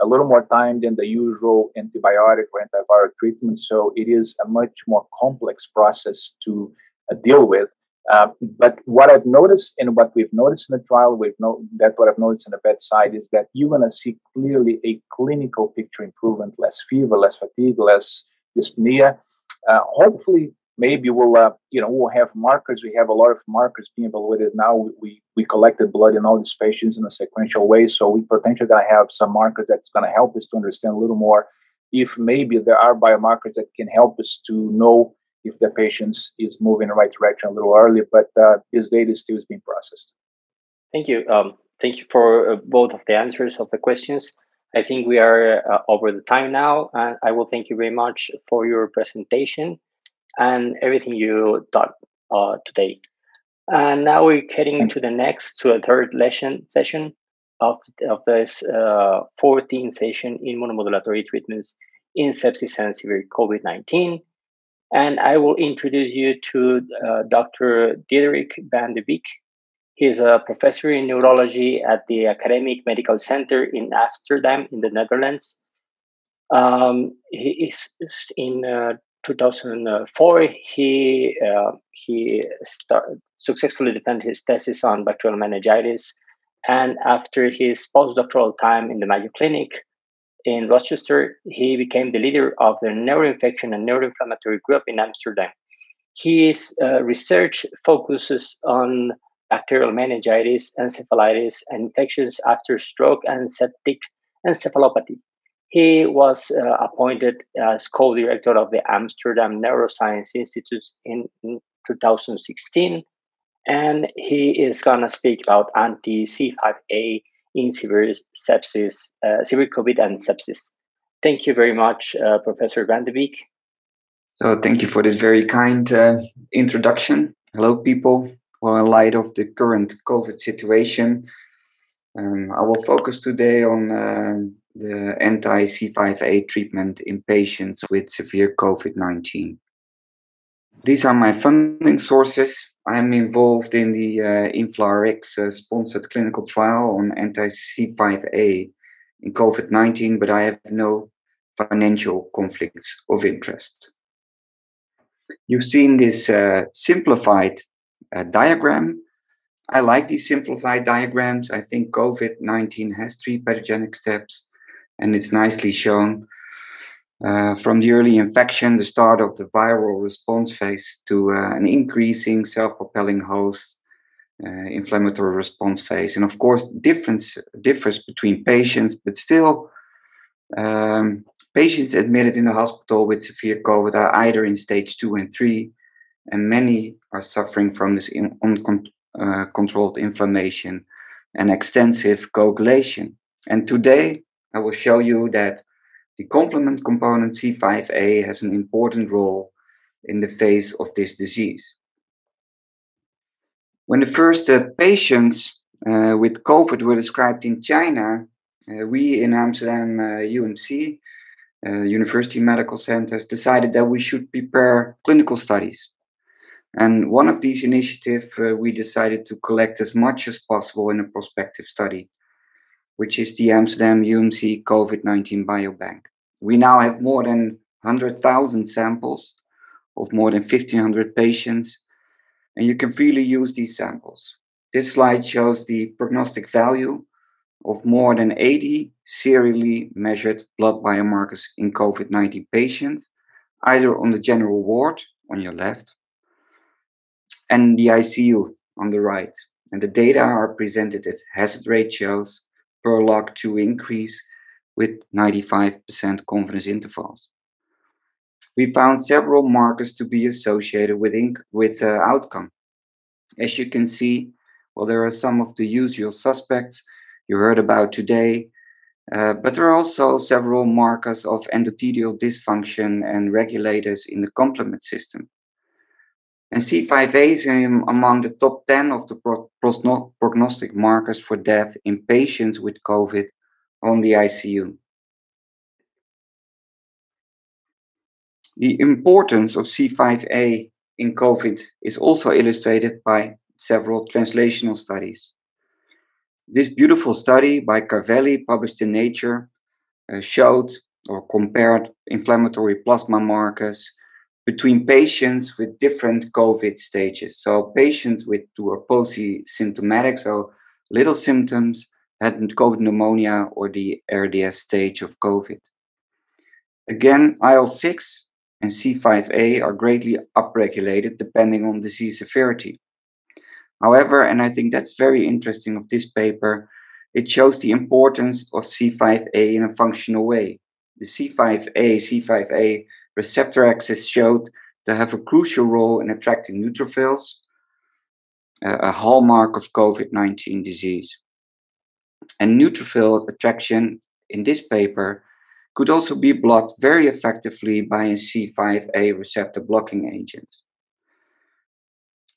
a little more time than the usual antibiotic or antiviral treatment. So it is a much more complex process to uh, deal with. Uh, but what I've noticed and what we've noticed in the trial, we've no, that what I've noticed in the bedside is that you're going to see clearly a clinical picture improvement, less fever, less fatigue, less dyspnea. Uh, hopefully, maybe we'll uh, you know we'll have markers. We have a lot of markers being evaluated now. We we collected blood in all these patients in a sequential way, so we potentially going to have some markers that's going to help us to understand a little more if maybe there are biomarkers that can help us to know if the patient is moving in the right direction a little early. But uh, this data still is being processed. Thank you. Um, thank you for uh, both of the answers of the questions. I think we are uh, over the time now, and I will thank you very much for your presentation and everything you taught uh, today. And now we're heading to the next, to a third lesson session of, of this uh, 14th session in immunomodulatory treatments in sepsis and severe COVID-19. And I will introduce you to uh, Dr. Diederik van de Beek. He is a professor in neurology at the Academic Medical Center in Amsterdam, in the Netherlands. Um, he is in uh, 2004. He uh, he successfully defended his thesis on bacterial meningitis, and after his postdoctoral time in the Mayo Clinic, in Rochester, he became the leader of the neuroinfection and neuroinflammatory group in Amsterdam. His uh, research focuses on bacterial meningitis, encephalitis, and infections after stroke and septic encephalopathy. He was uh, appointed as co director of the Amsterdam Neuroscience Institute in 2016, and he is going to speak about anti C5A in severe sepsis, uh, severe COVID and sepsis. Thank you very much, uh, Professor Van de Beek. So, thank you for this very kind uh, introduction. Hello, people. Well, in light of the current COVID situation, um, I will focus today on um, the anti C5A treatment in patients with severe COVID 19. These are my funding sources. I'm involved in the uh, InflaRx uh, sponsored clinical trial on anti C5A in COVID 19, but I have no financial conflicts of interest. You've seen this uh, simplified uh, diagram. I like these simplified diagrams. I think COVID 19 has three pathogenic steps, and it's nicely shown uh, from the early infection, the start of the viral response phase, to uh, an increasing self-propelling host uh, inflammatory response phase. And of course, difference differs between patients, but still, um, patients admitted in the hospital with severe COVID are either in stage two and three, and many are suffering from this uncontrolled uh, inflammation and extensive coagulation. And today, I will show you that the complement component C5a has an important role in the face of this disease. When the first uh, patients uh, with COVID were described in China, uh, we in Amsterdam UMC, uh, uh, University Medical Centers, decided that we should prepare clinical studies. And one of these initiatives, uh, we decided to collect as much as possible in a prospective study which is the Amsterdam UMC COVID 19 Biobank. We now have more than 100,000 samples of more than 1,500 patients, and you can freely use these samples. This slide shows the prognostic value of more than 80 serially measured blood biomarkers in COVID 19 patients, either on the general ward on your left and the ICU on the right. And the data are presented as hazard ratios per log to increase with 95% confidence intervals. We found several markers to be associated with, with uh, outcome. As you can see, well, there are some of the usual suspects you heard about today, uh, but there are also several markers of endothelial dysfunction and regulators in the complement system. And C5a is among the top 10 of the prognostic markers for death in patients with COVID on the ICU. The importance of C5a in COVID is also illustrated by several translational studies. This beautiful study by Carvelli, published in Nature, uh, showed or compared inflammatory plasma markers between patients with different COVID stages. So patients with who are post-symptomatic, so little symptoms, had COVID pneumonia or the RDS stage of COVID. Again, IL-6 and C5a are greatly upregulated depending on disease severity. However, and I think that's very interesting of this paper, it shows the importance of C5a in a functional way. The C5a, C5a receptor axis showed to have a crucial role in attracting neutrophils, a hallmark of COVID 19 disease. And neutrophil attraction in this paper could also be blocked very effectively by a C5a receptor blocking agent.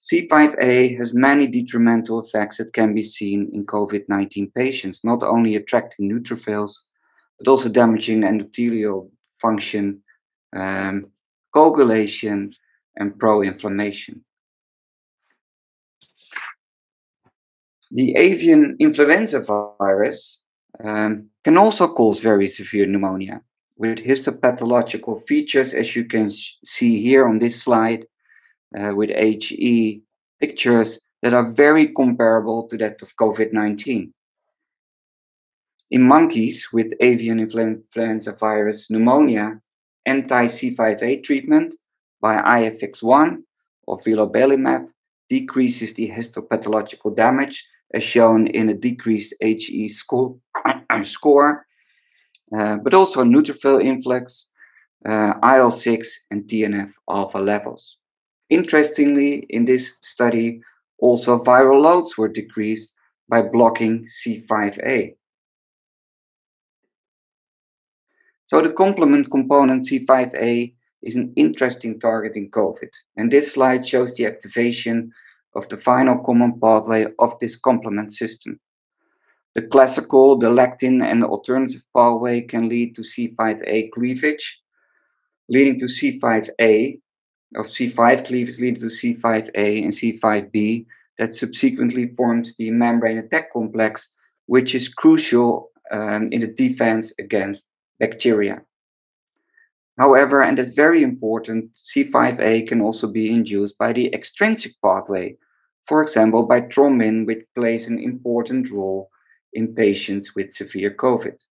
C5a has many detrimental effects that can be seen in COVID 19 patients, not only attracting neutrophils, but also damaging endothelial function um, coagulation, and pro-inflammation. The avian influenza virus um, can also cause very severe pneumonia with histopathological features, as you can see here on this slide, uh, with HE pictures that are very comparable to that of COVID 19. In monkeys with avian influenza virus pneumonia, anti-C5a treatment by IFX-1 or vilobelimab decreases the histopathological damage as shown in a decreased HE score, score uh, but also neutrophil influx, uh, IL-6 and TNF alpha levels. Interestingly, in this study, also viral loads were decreased by blocking C5a. So the complement component C5a is an interesting target in COVID. And this slide shows the activation of the final common pathway of this complement system. The classical, the lectin, and the alternative pathway can lead to C5a cleavage, leading to C5a, of C5 cleavage leading to C5a and C5b, that subsequently forms the membrane attack complex, which is crucial um, in the defense against bacteria. However, and that's very important, C5a can also be induced by the extrinsic pathway, for example, by thrombin, which plays an important role in patients with severe COVID.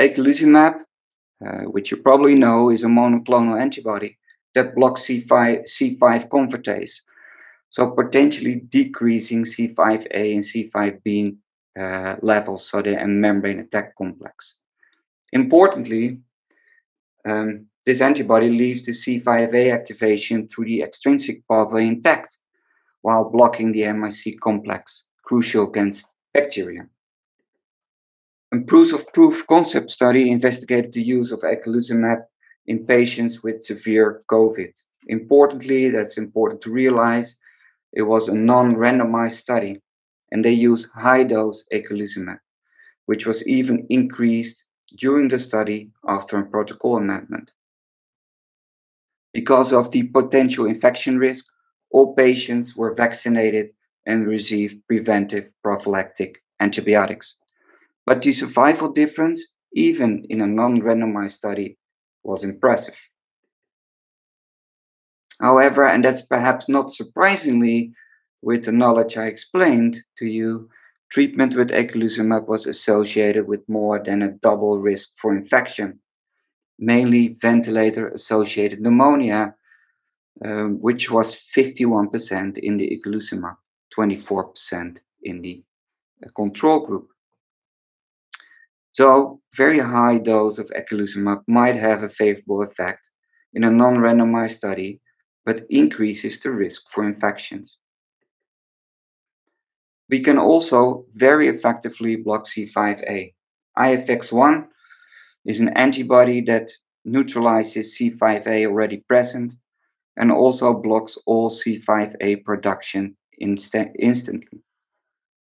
Eculizumab, uh, which you probably know, is a monoclonal antibody that blocks C5, C5 convertase, so potentially decreasing C5a and C5b uh, levels, so the membrane attack complex. Importantly, um, this antibody leaves the C5a activation through the extrinsic pathway intact while blocking the MIC complex, crucial against bacteria. A proof of proof concept study investigated the use of eculizumab in patients with severe COVID. Importantly, that's important to realize, it was a non-randomized study, and they used high-dose eculizumab, which was even increased during the study after a protocol amendment. Because of the potential infection risk, all patients were vaccinated and received preventive prophylactic antibiotics. But the survival difference, even in a non randomized study, was impressive. However, and that's perhaps not surprisingly, with the knowledge I explained to you, treatment with eculizumab was associated with more than a double risk for infection, mainly ventilator associated pneumonia, um, which was 51% in the eculizumab, 24% in the uh, control group. So, very high dose of eculizumab might have a favorable effect in a non randomized study, but increases the risk for infections. We can also very effectively block C5a. IFX1 is an antibody that neutralizes C5a already present and also blocks all C5a production insta- instantly.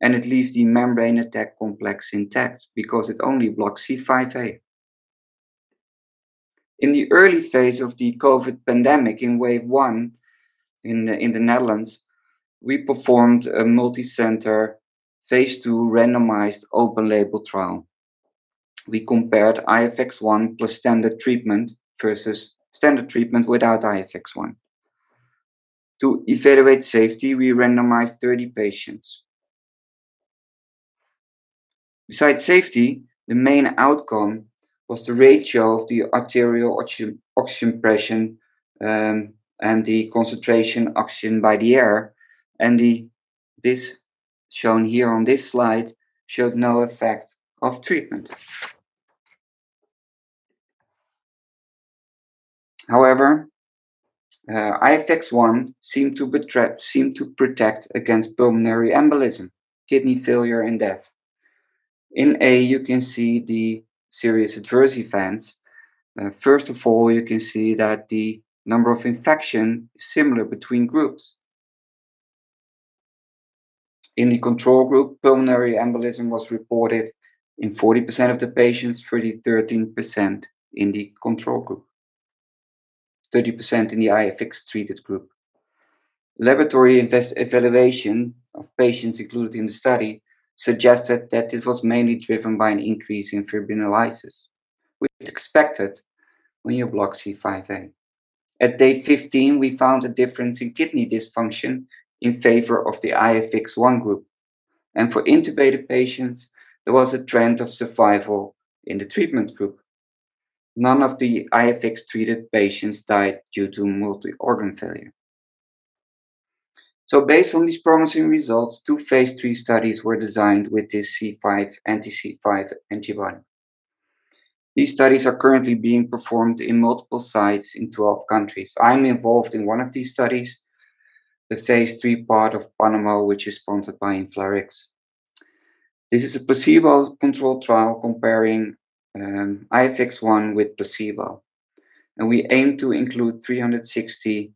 And it leaves the membrane attack complex intact because it only blocks C5a. In the early phase of the COVID pandemic in wave one in the, in the Netherlands, we performed a multi center phase two randomized open label trial. We compared IFX1 plus standard treatment versus standard treatment without IFX1. To evaluate safety, we randomized 30 patients. Besides safety, the main outcome was the ratio of the arterial oxygen, oxygen pressure um, and the concentration oxygen by the air. And the this shown here on this slide showed no effect of treatment. However, uh, IFX1 seemed to, betra- seem to protect against pulmonary embolism, kidney failure, and death. In A, you can see the serious adverse events. Uh, first of all, you can see that the number of infection is similar between groups. In the control group, pulmonary embolism was reported in 40% of the patients, 30 13% in the control group, 30% in the IFX treated group. Laboratory evaluation of patients included in the study suggested that this was mainly driven by an increase in fibrinolysis, which is expected when you block C5a. At day 15, we found a difference in kidney dysfunction in favor of the IFX1 group. And for intubated patients, there was a trend of survival in the treatment group. None of the IFX treated patients died due to multi organ failure. So, based on these promising results, two phase three studies were designed with this C5 anti C5 antibody. These studies are currently being performed in multiple sites in 12 countries. I'm involved in one of these studies, the phase three part of PANAMO, which is sponsored by InflaRx. This is a placebo controlled trial comparing um, IFX1 with placebo. And we aim to include 360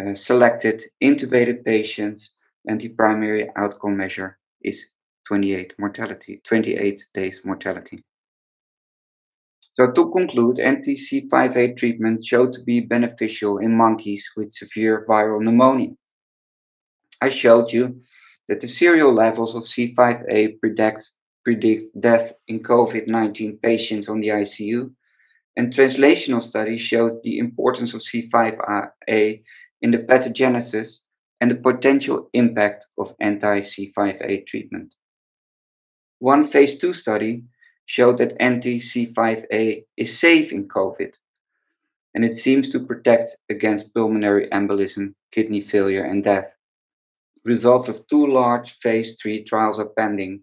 uh, selected intubated patients, and the primary outcome measure is 28 mortality, 28 days mortality. So to conclude, anti-C5a treatment showed to be beneficial in monkeys with severe viral pneumonia. I showed you that the serial levels of C5a predict, predict death in COVID-19 patients on the ICU, and translational studies showed the importance of C5a in the pathogenesis and the potential impact of anti-C5a treatment. One phase two study showed that anti-C5a is safe in COVID, and it seems to protect against pulmonary embolism, kidney failure, and death. Results of two large phase three trials are pending,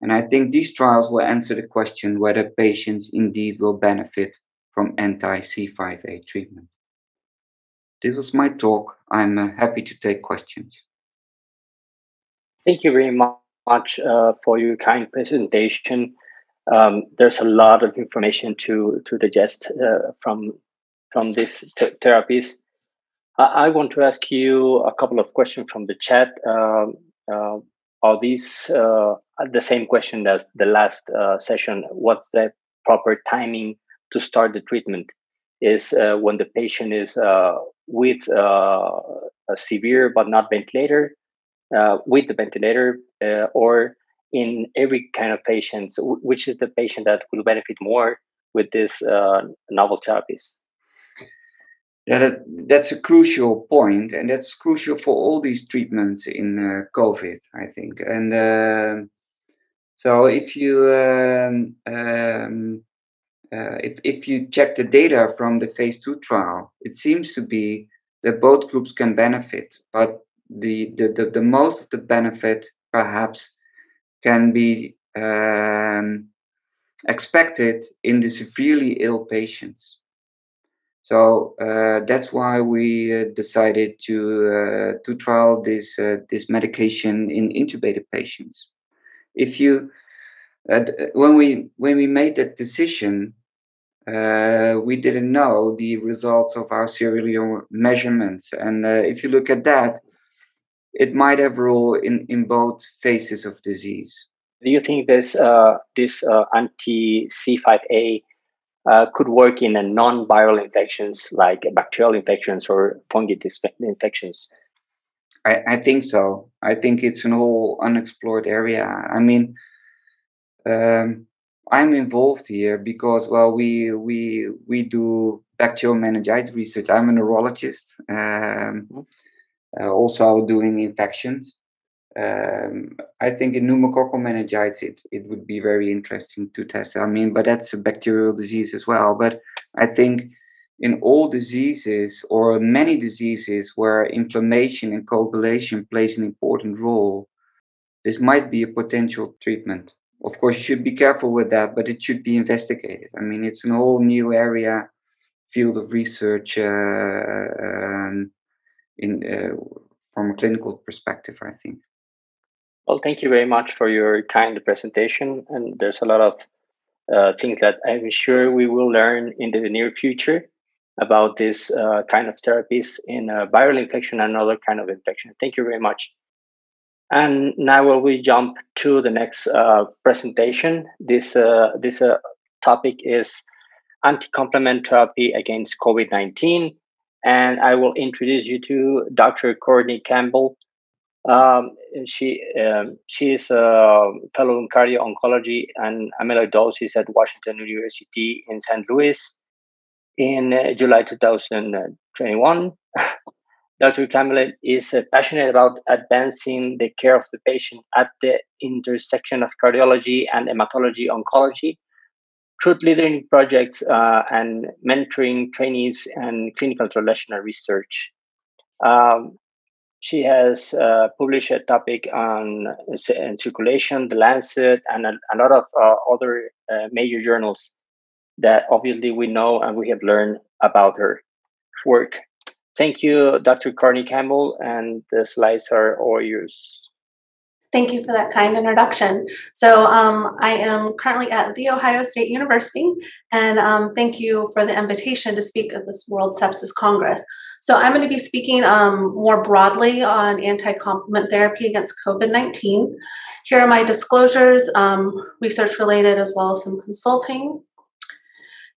and I think these trials will answer the question whether patients indeed will benefit from anti-C5a treatment. This was my talk. I'm uh, happy to take questions. Thank you very much uh, for your kind presentation. Um, there's a lot of information to to digest uh, from from these t- therapies. I, I, want to ask you a couple of questions from the chat. Um, uh, are these uh, the same question as the last uh, session? What's the proper timing to start the treatment? Is when the patient is with uh, a severe but not ventilator, uh, with the ventilator, uh, or in every kind of patients, which is the patient that will benefit more with this novel therapies? Yeah, that, that's a crucial point, and that's crucial for all these treatments in uh, COVID, I think. And uh, so, if you um, um, uh, if, if you check the data from the phase two trial, it seems to be that both groups can benefit, but the, the, the, the most of the benefit perhaps can be um, expected in the severely ill patients. So uh, that's why we uh, decided to uh, to trial this this medication in intubated patients. If you when we when we made that decision, uh, we didn't know the results of our serial measurements. And uh, if you look at that, it might have role in, in both phases of disease. Do you think this uh, this anti C5a uh, could work in a non-viral infections like bacterial infections or fungal infections? I, I think so. I think it's an whole unexplored area. I mean, um, I'm involved here because well, we we we do bacterial meningitis research. I'm a neurologist, um, mm-hmm. uh, also doing infections. Um, I think in pneumococcal meningitis, it, it would be very interesting to test. I mean, but that's a bacterial disease as well. But I think in all diseases or many diseases where inflammation and coagulation plays an important role, this might be a potential treatment. Of course, you should be careful with that, but it should be investigated. I mean, it's an whole new area, field of research uh, um, in uh, from a clinical perspective. I think. Well, thank you very much for your kind presentation, and there's a lot of uh, things that I'm sure we will learn in the near future about this uh, kind of therapies in viral infection and other kind of infection. Thank you very much. And now we jump to the next uh, presentation. This uh, this uh, topic is anti-complement therapy against COVID-19, and I will introduce you to Dr. Courtney Campbell. Um, she um, she is a fellow in cardio oncology and amyloidosis at Washington University in St. Louis in uh, July 2021. Dr. Campbell is uh, passionate about advancing the care of the patient at the intersection of cardiology and hematology oncology through leading projects uh, and mentoring trainees and clinical translational research. Um, she has uh, published a topic on uh, circulation, The Lancet, and a, a lot of uh, other uh, major journals that obviously we know and we have learned about her work. Thank you, Dr. Courtney Campbell, and the slides are all yours. Thank you for that kind introduction. So, um, I am currently at The Ohio State University, and um, thank you for the invitation to speak at this World Sepsis Congress. So, I'm going to be speaking um, more broadly on anti complement therapy against COVID 19. Here are my disclosures, um, research related as well as some consulting.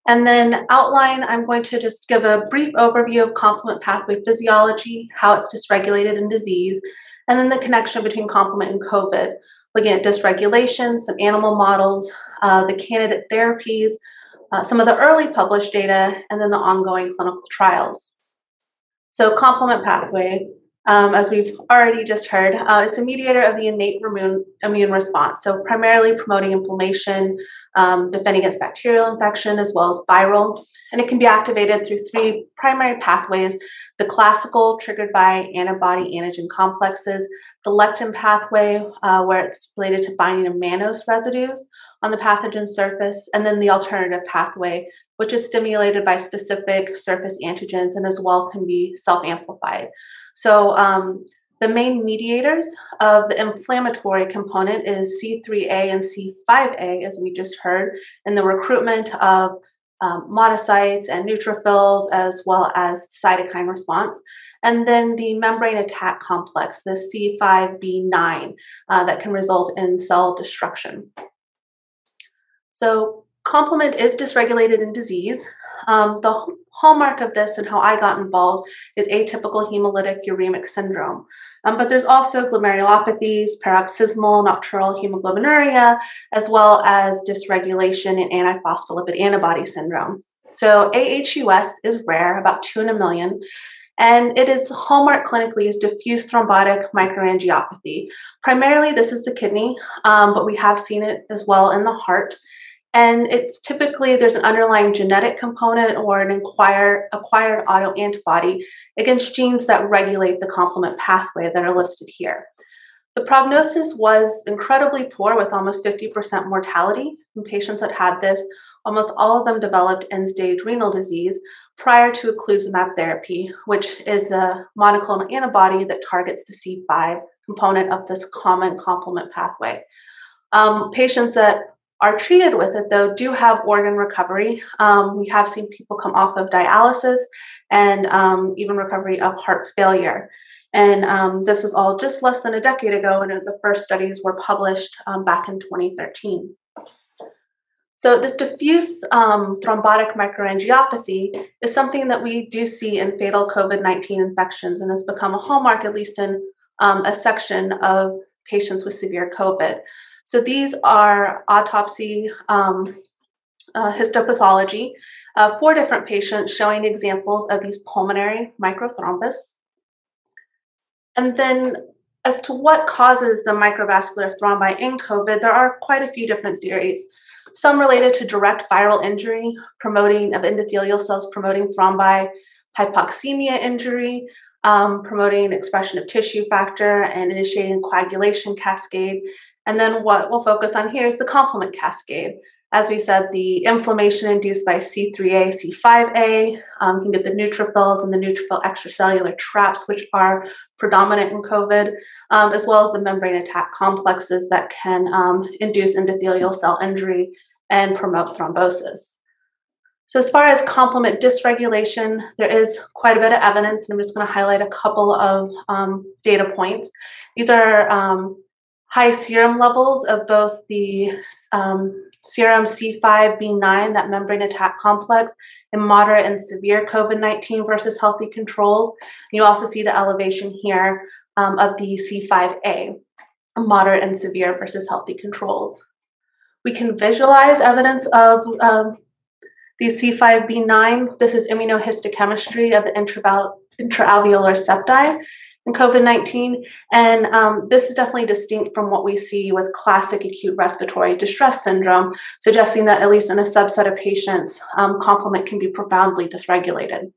And then outline, I'm going to just give a brief overview of complement pathway physiology, how it's dysregulated in disease, and then the connection between complement and COVID, looking at dysregulation, some animal models, uh, the candidate therapies, uh, some of the early published data, and then the ongoing clinical trials. So complement pathway, um, as we've already just heard, uh, it's a mediator of the innate immune, immune response. So, primarily promoting inflammation, um, defending against bacterial infection as well as viral. And it can be activated through three primary pathways the classical, triggered by antibody antigen complexes, the lectin pathway, uh, where it's related to binding of mannose residues on the pathogen surface, and then the alternative pathway, which is stimulated by specific surface antigens and as well can be self amplified. So um, the main mediators of the inflammatory component is C3A and C5A, as we just heard, in the recruitment of um, monocytes and neutrophils, as well as cytokine response. And then the membrane attack complex, the C5b9, uh, that can result in cell destruction. So, complement is dysregulated in disease. Um, the hallmark of this and how I got involved is atypical hemolytic uremic syndrome. Um, but there's also glomerulopathies, paroxysmal nocturnal hemoglobinuria, as well as dysregulation in antiphospholipid antibody syndrome. So AHUS is rare, about two in a million, and it is hallmark clinically is diffuse thrombotic microangiopathy. Primarily, this is the kidney, um, but we have seen it as well in the heart. And it's typically there's an underlying genetic component or an acquired, acquired autoantibody against genes that regulate the complement pathway that are listed here. The prognosis was incredibly poor with almost 50% mortality in patients that had this. Almost all of them developed end stage renal disease prior to eculizumab therapy, which is a monoclonal antibody that targets the C5 component of this common complement pathway. Um, patients that are treated with it, though, do have organ recovery. Um, we have seen people come off of dialysis and um, even recovery of heart failure. And um, this was all just less than a decade ago, and the first studies were published um, back in 2013. So, this diffuse um, thrombotic microangiopathy is something that we do see in fatal COVID 19 infections and has become a hallmark, at least in um, a section of patients with severe COVID. So, these are autopsy um, uh, histopathology, uh, four different patients showing examples of these pulmonary microthrombus. And then, as to what causes the microvascular thrombi in COVID, there are quite a few different theories some related to direct viral injury, promoting of endothelial cells, promoting thrombi, hypoxemia injury, um, promoting expression of tissue factor and initiating coagulation cascade. And then what we'll focus on here is the complement cascade. As we said, the inflammation induced by C3A, C5A, um, you can get the neutrophils and the neutrophil extracellular traps, which are predominant in COVID, um, as well as the membrane attack complexes that can um, induce endothelial cell injury and promote thrombosis. So, as far as complement dysregulation, there is quite a bit of evidence, and I'm just going to highlight a couple of um, data points. These are um, high serum levels of both the um, serum C5b9, that membrane attack complex, in moderate and severe COVID 19 versus healthy controls. You also see the elevation here um, of the C5a, moderate and severe versus healthy controls. We can visualize evidence of um, the C5b9. This is immunohistochemistry of the intraalveolar septi in COVID 19. And um, this is definitely distinct from what we see with classic acute respiratory distress syndrome, suggesting that at least in a subset of patients, um, complement can be profoundly dysregulated.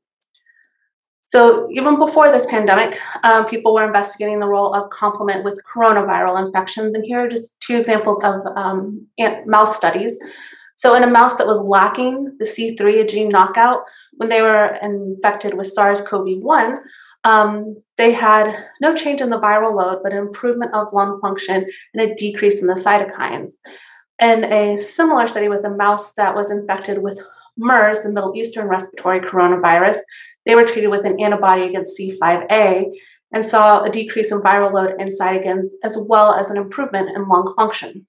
So, even before this pandemic, um, people were investigating the role of complement with coronaviral infections. And here are just two examples of um, mouse studies. So, in a mouse that was lacking the C3, a gene knockout, when they were infected with SARS CoV 1, um, they had no change in the viral load, but an improvement of lung function and a decrease in the cytokines. And a similar study with a mouse that was infected with MERS, the Middle Eastern respiratory coronavirus, they were treated with an antibody against C5a and saw a decrease in viral load and cytokines, as well as an improvement in lung function.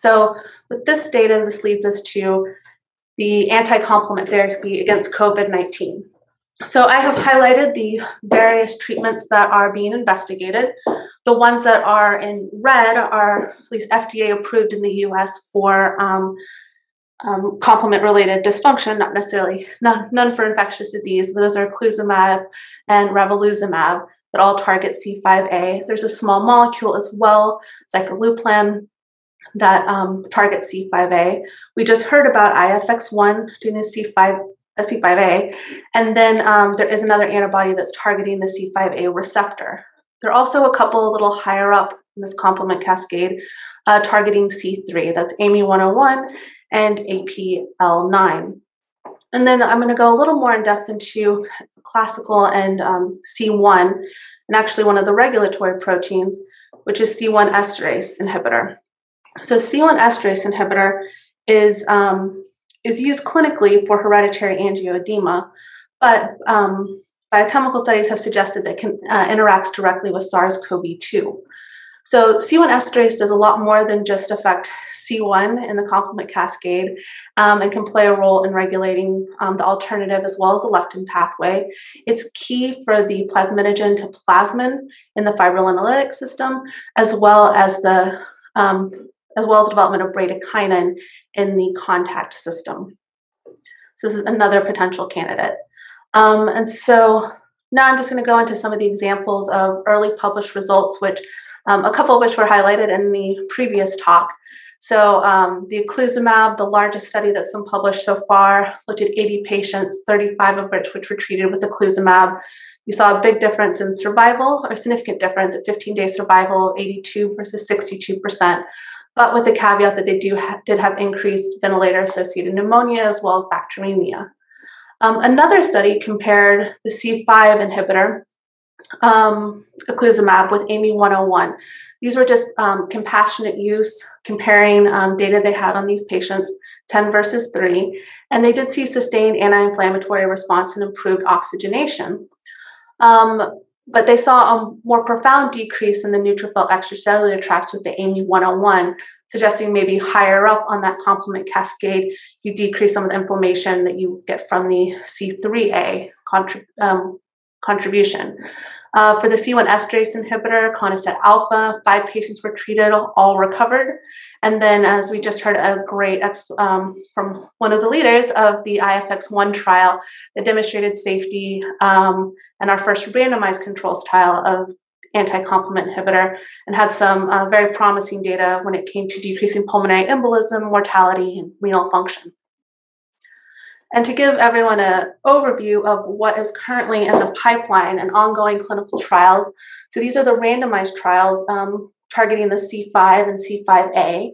So, with this data, this leads us to the anti complement therapy against COVID 19. So I have highlighted the various treatments that are being investigated. The ones that are in red are at least FDA approved in the US for um, um, complement related dysfunction, not necessarily, none, none for infectious disease, but those are eculizumab and ravulizumab that all target C5a. There's a small molecule as well, zilucoplan, that um, targets C5a. We just heard about IFX1 doing the C5 a C5a. And then um, there is another antibody that's targeting the C5a receptor. There are also a couple a little higher up in this complement cascade uh, targeting C3. That's AMY101 and APL9. And then I'm going to go a little more in depth into classical and um, C1, and actually one of the regulatory proteins, which is C1 esterase inhibitor. So C1 esterase inhibitor is um, is used clinically for hereditary angioedema, but um, biochemical studies have suggested that can uh, interacts directly with SARS-CoV-2. So C1 esterase does a lot more than just affect C1 in the complement cascade um, and can play a role in regulating um, the alternative as well as the lectin pathway. It's key for the plasminogen to plasmin in the fibrinolytic system, as well as the um, as well as development of bradykinin in the contact system. So this is another potential candidate. Um, and so now I'm just going to go into some of the examples of early published results, which um, a couple of which were highlighted in the previous talk. So um, the eculizumab, the largest study that's been published so far, looked at 80 patients, 35 of which which were treated with eculizumab. You saw a big difference in survival, or significant difference at 15-day survival, 82 versus 62 percent but with the caveat that they do ha- did have increased ventilator-associated pneumonia as well as bacteremia. Um, another study compared the C5 inhibitor, um, eculizumab, with AMY101. These were just um, compassionate use, comparing um, data they had on these patients, 10 versus 3, and they did see sustained anti inflammatory response and improved oxygenation. Um, but they saw a more profound decrease in the neutrophil extracellular tracts with the AMY 101, suggesting maybe higher up on that complement cascade, you decrease some of the inflammation that you get from the C3A contrib- um, contribution. Uh, for the C1 esterase inhibitor, conestat alfa, five patients were treated, all recovered. And then, as we just heard a great um, from one of the leaders of the IFX1 trial that demonstrated safety um, and our first randomized controls trial of anti-complement inhibitor and had some uh, very promising data when it came to decreasing pulmonary embolism, mortality, and renal function. And to give everyone an overview of what is currently in the pipeline and ongoing clinical trials, so these are the randomized trials um, targeting the C5 and C5A.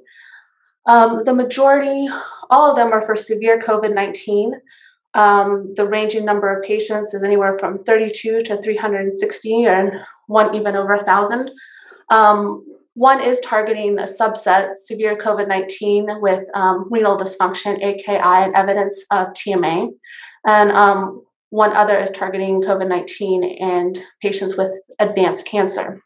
Um, the majority, all of them are for severe COVID 19. Um, the ranging number of patients is anywhere from 32 to 360, and one even over a thousand. Um, one is targeting a subset, severe COVID 19 with um, renal dysfunction, AKI, and evidence of TMA. And um, one other is targeting COVID 19 and patients with advanced cancer.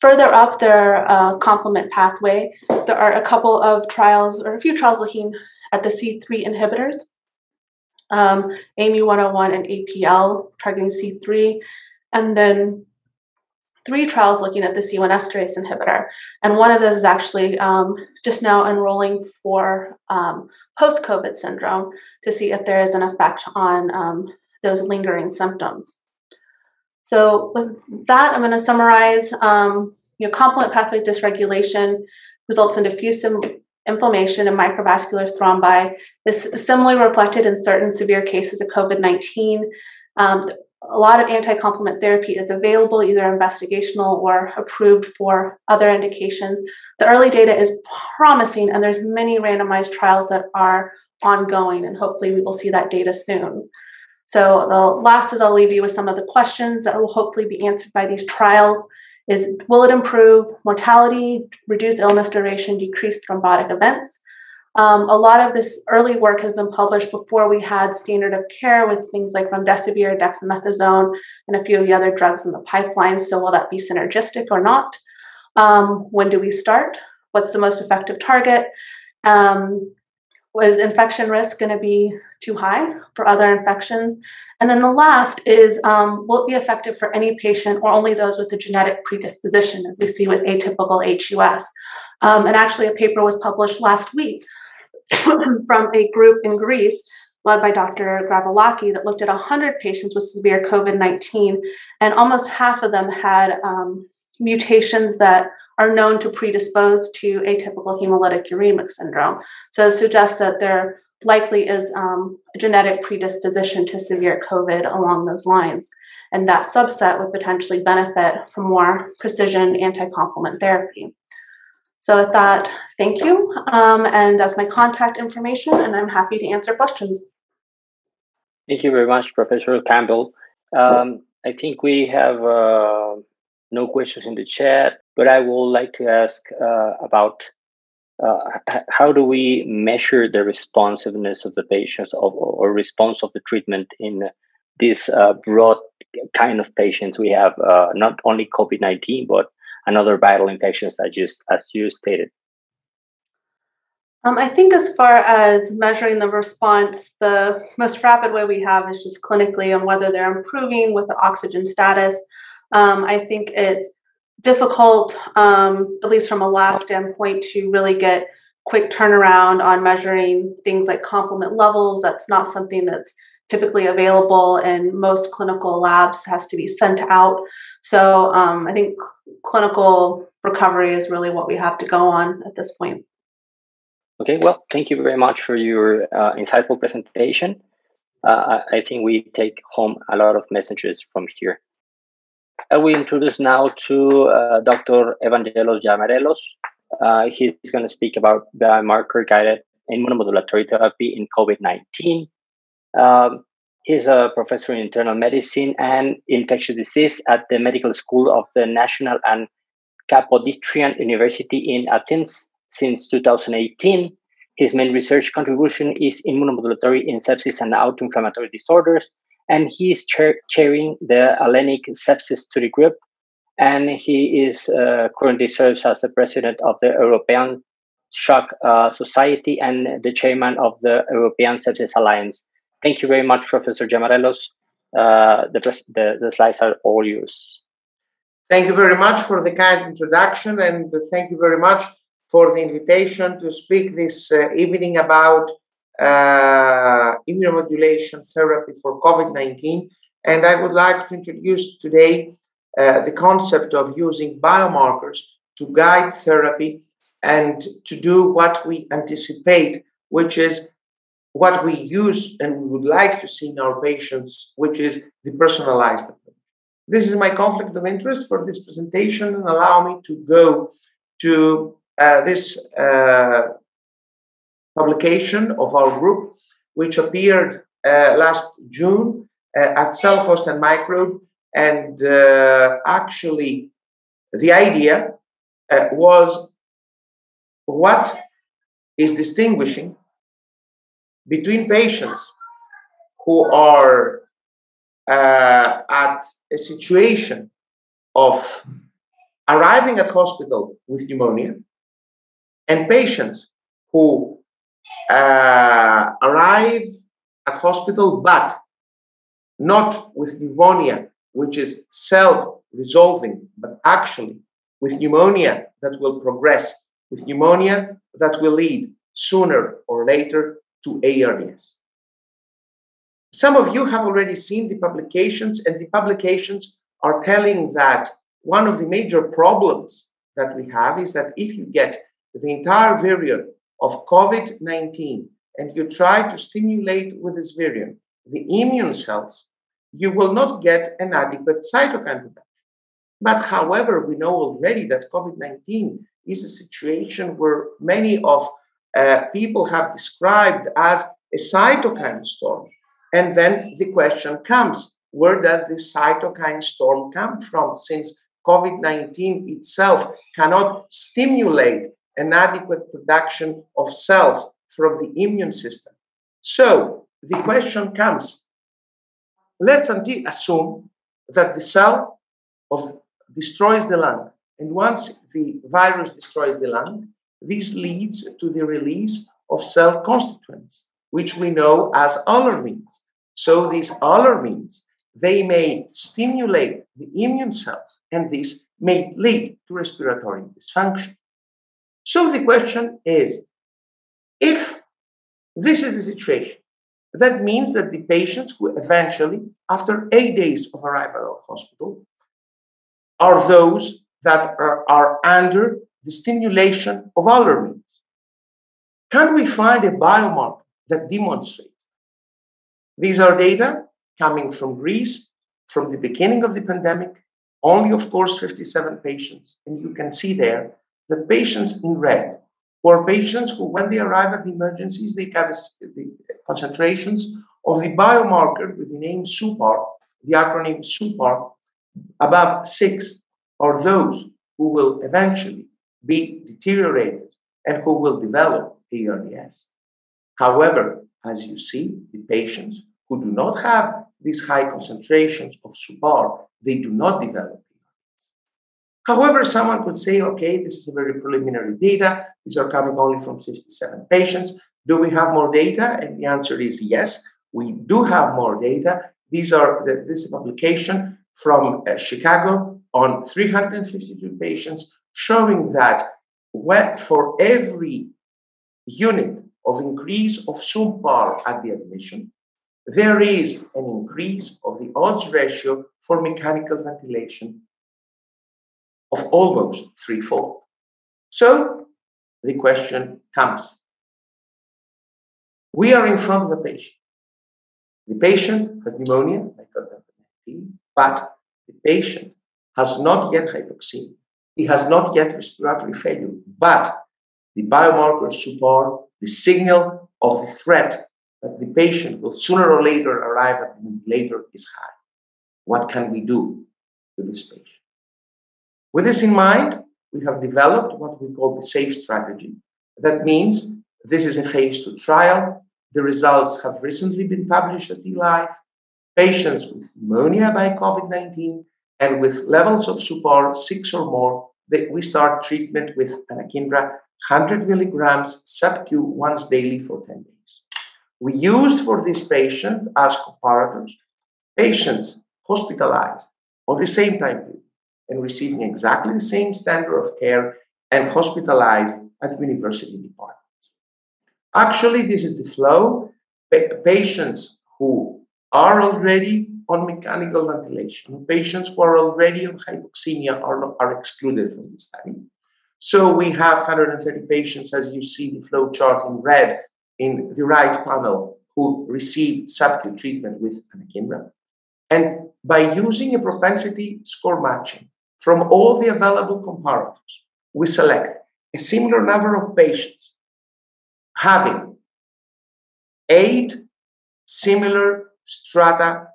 Further up their uh, complement pathway, there are a couple of trials, or a few trials looking at the C3 inhibitors, um, AMY 101 and APL targeting C3, and then three trials looking at the C1 esterase inhibitor. And one of those is actually um, just now enrolling for um, post COVID syndrome to see if there is an effect on um, those lingering symptoms. So, with that, I'm going to summarize. Um, you know, complement pathway dysregulation results in diffuse inflammation and microvascular thrombi. This is similarly reflected in certain severe cases of COVID 19. Um, a lot of anti-complement therapy is available, either investigational or approved for other indications. The early data is promising, and there's many randomized trials that are ongoing, and hopefully we will see that data soon. So the last is I'll leave you with some of the questions that will hopefully be answered by these trials. Is will it improve mortality, reduce illness duration, decrease thrombotic events? Um, a lot of this early work has been published before we had standard of care with things like remdesivir, dexamethasone, and a few of the other drugs in the pipeline. So, will that be synergistic or not? Um, when do we start? What's the most effective target? Um, was infection risk going to be too high for other infections? And then the last is um, will it be effective for any patient or only those with a genetic predisposition, as we see with atypical HUS? Um, and actually, a paper was published last week from a group in Greece led by Dr. Gavriilaki that looked at 100 patients with severe COVID 19, and almost half of them had um, mutations that are known to predispose to atypical hemolytic uremic syndrome. So suggests that there likely is um, a genetic predisposition to severe COVID along those lines. And that subset would potentially benefit from more precision anti complement therapy. So with that, thank you. Um, and that's my contact information, and I'm happy to answer questions. Thank you very much, Professor Campbell. Um, I think we have uh, no questions in the chat, but I would like to ask uh, about uh, how do we measure the responsiveness of the patients of, or response of the treatment in this uh, broad kind of patients we have, uh, not only COVID 19, but and other viral infections as you, as you stated? Um, I think as far as measuring the response, the most rapid way we have is just clinically on whether they're improving with the oxygen status. Um, I think it's difficult, um, at least from a lab standpoint, to really get quick turnaround on measuring things like complement levels. That's not something that's typically available in most clinical labs has to be sent out so um, i think clinical recovery is really what we have to go on at this point okay well thank you very much for your uh, insightful presentation uh, i think we take home a lot of messages from here I will introduce now to uh, Dr. Evangelos Giamarellos. Uh, he's going to speak about biomarker guided immunomodulatory therapy in COVID 19. Um, he's a professor in internal medicine and infectious disease at the Medical School of the National and Kapodistrian University in Athens since 2018. His main research contribution is immunomodulatory in sepsis and autoinflammatory disorders, and he is chair- chairing the Hellenic Sepsis Study Group, and he is uh, currently serves as the president of the European Shock uh, Society and the chairman of the European Sepsis Alliance. Thank you very much, Professor Giamarellos. Uh, the, the, the slides are all yours. Thank you very much for the kind introduction, and thank you very much for the invitation to speak this uh, evening about uh, immunomodulation therapy for COVID 19. And I would like to introduce today uh, the concept of using biomarkers to guide therapy and to do what we anticipate, which is what we use and we would like to see in our patients, which is the personalized approach. This is my conflict of interest for this presentation and allow me to go to uh, this uh, publication of our group, which appeared uh, last June uh, at Cell Host and Microbe. And uh, actually, the idea uh, was what is distinguishing between patients who are uh, at a situation of arriving at hospital with pneumonia and patients who uh, arrive at hospital but not with pneumonia, which is self-resolving, but actually with pneumonia that will progress, with pneumonia that will lead sooner or later to ARDS. Some of you have already seen the publications, and the publications are telling that one of the major problems that we have is that if you get the entire variant of COVID 19 and you try to stimulate with this variant the immune cells, you will not get an adequate cytokine production. But however, we know already that COVID 19 is a situation where many of uh, people have described as a cytokine storm. And then the question comes where does this cytokine storm come from? Since COVID 19 itself cannot stimulate an adequate production of cells from the immune system. So the question comes let's assume that the cell of, destroys the lung. And once the virus destroys the lung, this leads to the release of cell constituents, which we know as alarmins. So these alarmins, they may stimulate the immune cells, and this may lead to respiratory dysfunction. So the question is, if this is the situation, that means that the patients who eventually, after eight days of arrival at hospital, are those that are, are under the stimulation of alarmins. Can we find a biomarker that demonstrates? These are data coming from Greece from the beginning of the pandemic, only, of course, 57 patients. And you can see there the patients in red who are patients who, when they arrive at the emergencies, they have the concentrations of the biomarker with the name SUPAR, the acronym SUPAR, above six, are those who will eventually be deteriorated and who will develop ARDS. However, as you see, the patients who do not have these high concentrations of SUPAR, they do not develop ARDS. However, someone could say, okay, this is a very preliminary data. These are coming only from 67 patients. Do we have more data? And the answer is yes, we do have more data. These are the, this publication from uh, Chicago on 352 patients showing that for every unit of increase of SUPAR at the admission, there is an increase of the odds ratio for mechanical ventilation of almost threefold. So the question comes we are in front of a patient. The patient has pneumonia, but the patient has not yet hypoxemia. He has not yet respiratory failure, but the biomarker SUPAR the signal of the threat that the patient will sooner or later arrive at the ventilator is high. What can we do with this patient? With this in mind, we have developed what we call the SAFE strategy. That means this is a phase two trial. The results have recently been published at eLife. Patients with pneumonia by COVID 19 and with levels of SUPAR six or more, we start treatment with anakinra 100 milligrams sub-Q once daily for 10 days. We used for this patient as comparators patients hospitalized on the same time period and receiving exactly the same standard of care and hospitalized at university departments. Actually, this is the flow. Pa- patients who are already on mechanical ventilation, patients who are already on hypoxemia are, are excluded from the study. So we have 130 patients, as you see the flow chart in red in the right panel, who received subcu treatment with anakinra. And by using a propensity score matching from all the available comparators, we select a similar number of patients having eight similar strata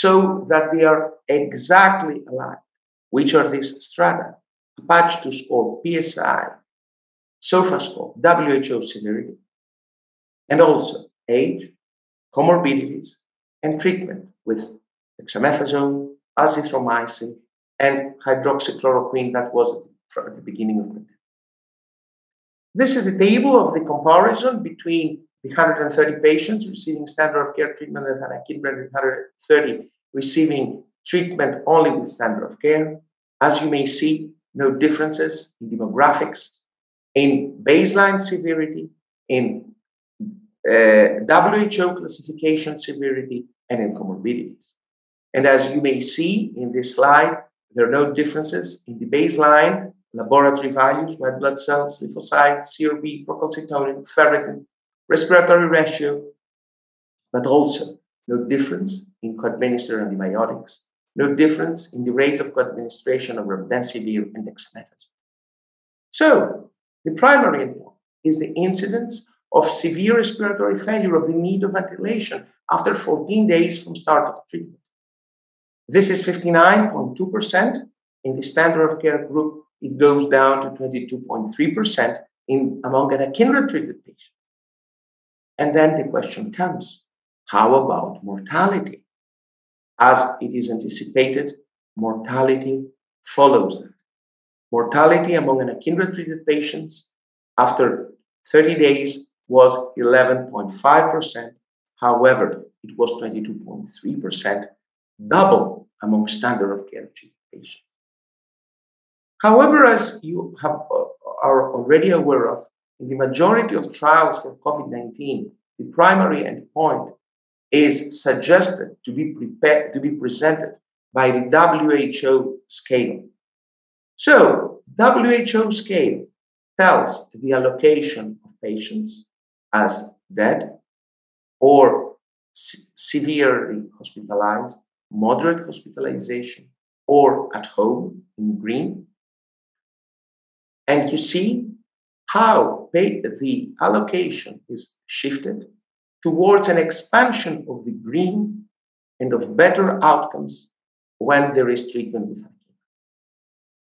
so that they are exactly aligned. Which are these strata? APACHE II score PSI, SOFA score, WHO severity, and also age, comorbidities, and treatment with dexamethasone, azithromycin, and hydroxychloroquine that was at the beginning of the. This is the table of the comparison between the 130 patients receiving standard of care treatment and anakinra and 130 receiving treatment only with standard of care. As you may see, no differences in demographics, in baseline severity, in uh, WHO classification severity, and in comorbidities. And as you may see in this slide, there are no differences in the baseline laboratory values, red blood cells, lymphocytes, CRP, procalcitonin, ferritin, respiratory ratio, but also no difference in co-administered antibiotics, no difference in the rate of co-administration of remdesivir and dexamethasone. So the primary endpoint is the incidence of severe respiratory failure of the need of ventilation after 14 days from start of treatment. This is 59.2% in the standard of care group. It goes down to 22.3% in among anakinra treated patients. And then the question comes, how about mortality? As it is anticipated, mortality follows that. Mortality among anakinra treated patients after 30 days was 11.5%. However, it was 22.3%, double among standard of care treated patients. However, as you have, uh, are already aware of, in the majority of trials for COVID 19, the primary endpoint is suggested to be prepared to be presented by the WHO scale. So, WHO scale tells the allocation of patients as dead or severely hospitalized, moderate hospitalization, or at home in green. And you see how the allocation is shifted towards an expansion of the green and of better outcomes when there is treatment with anakinra.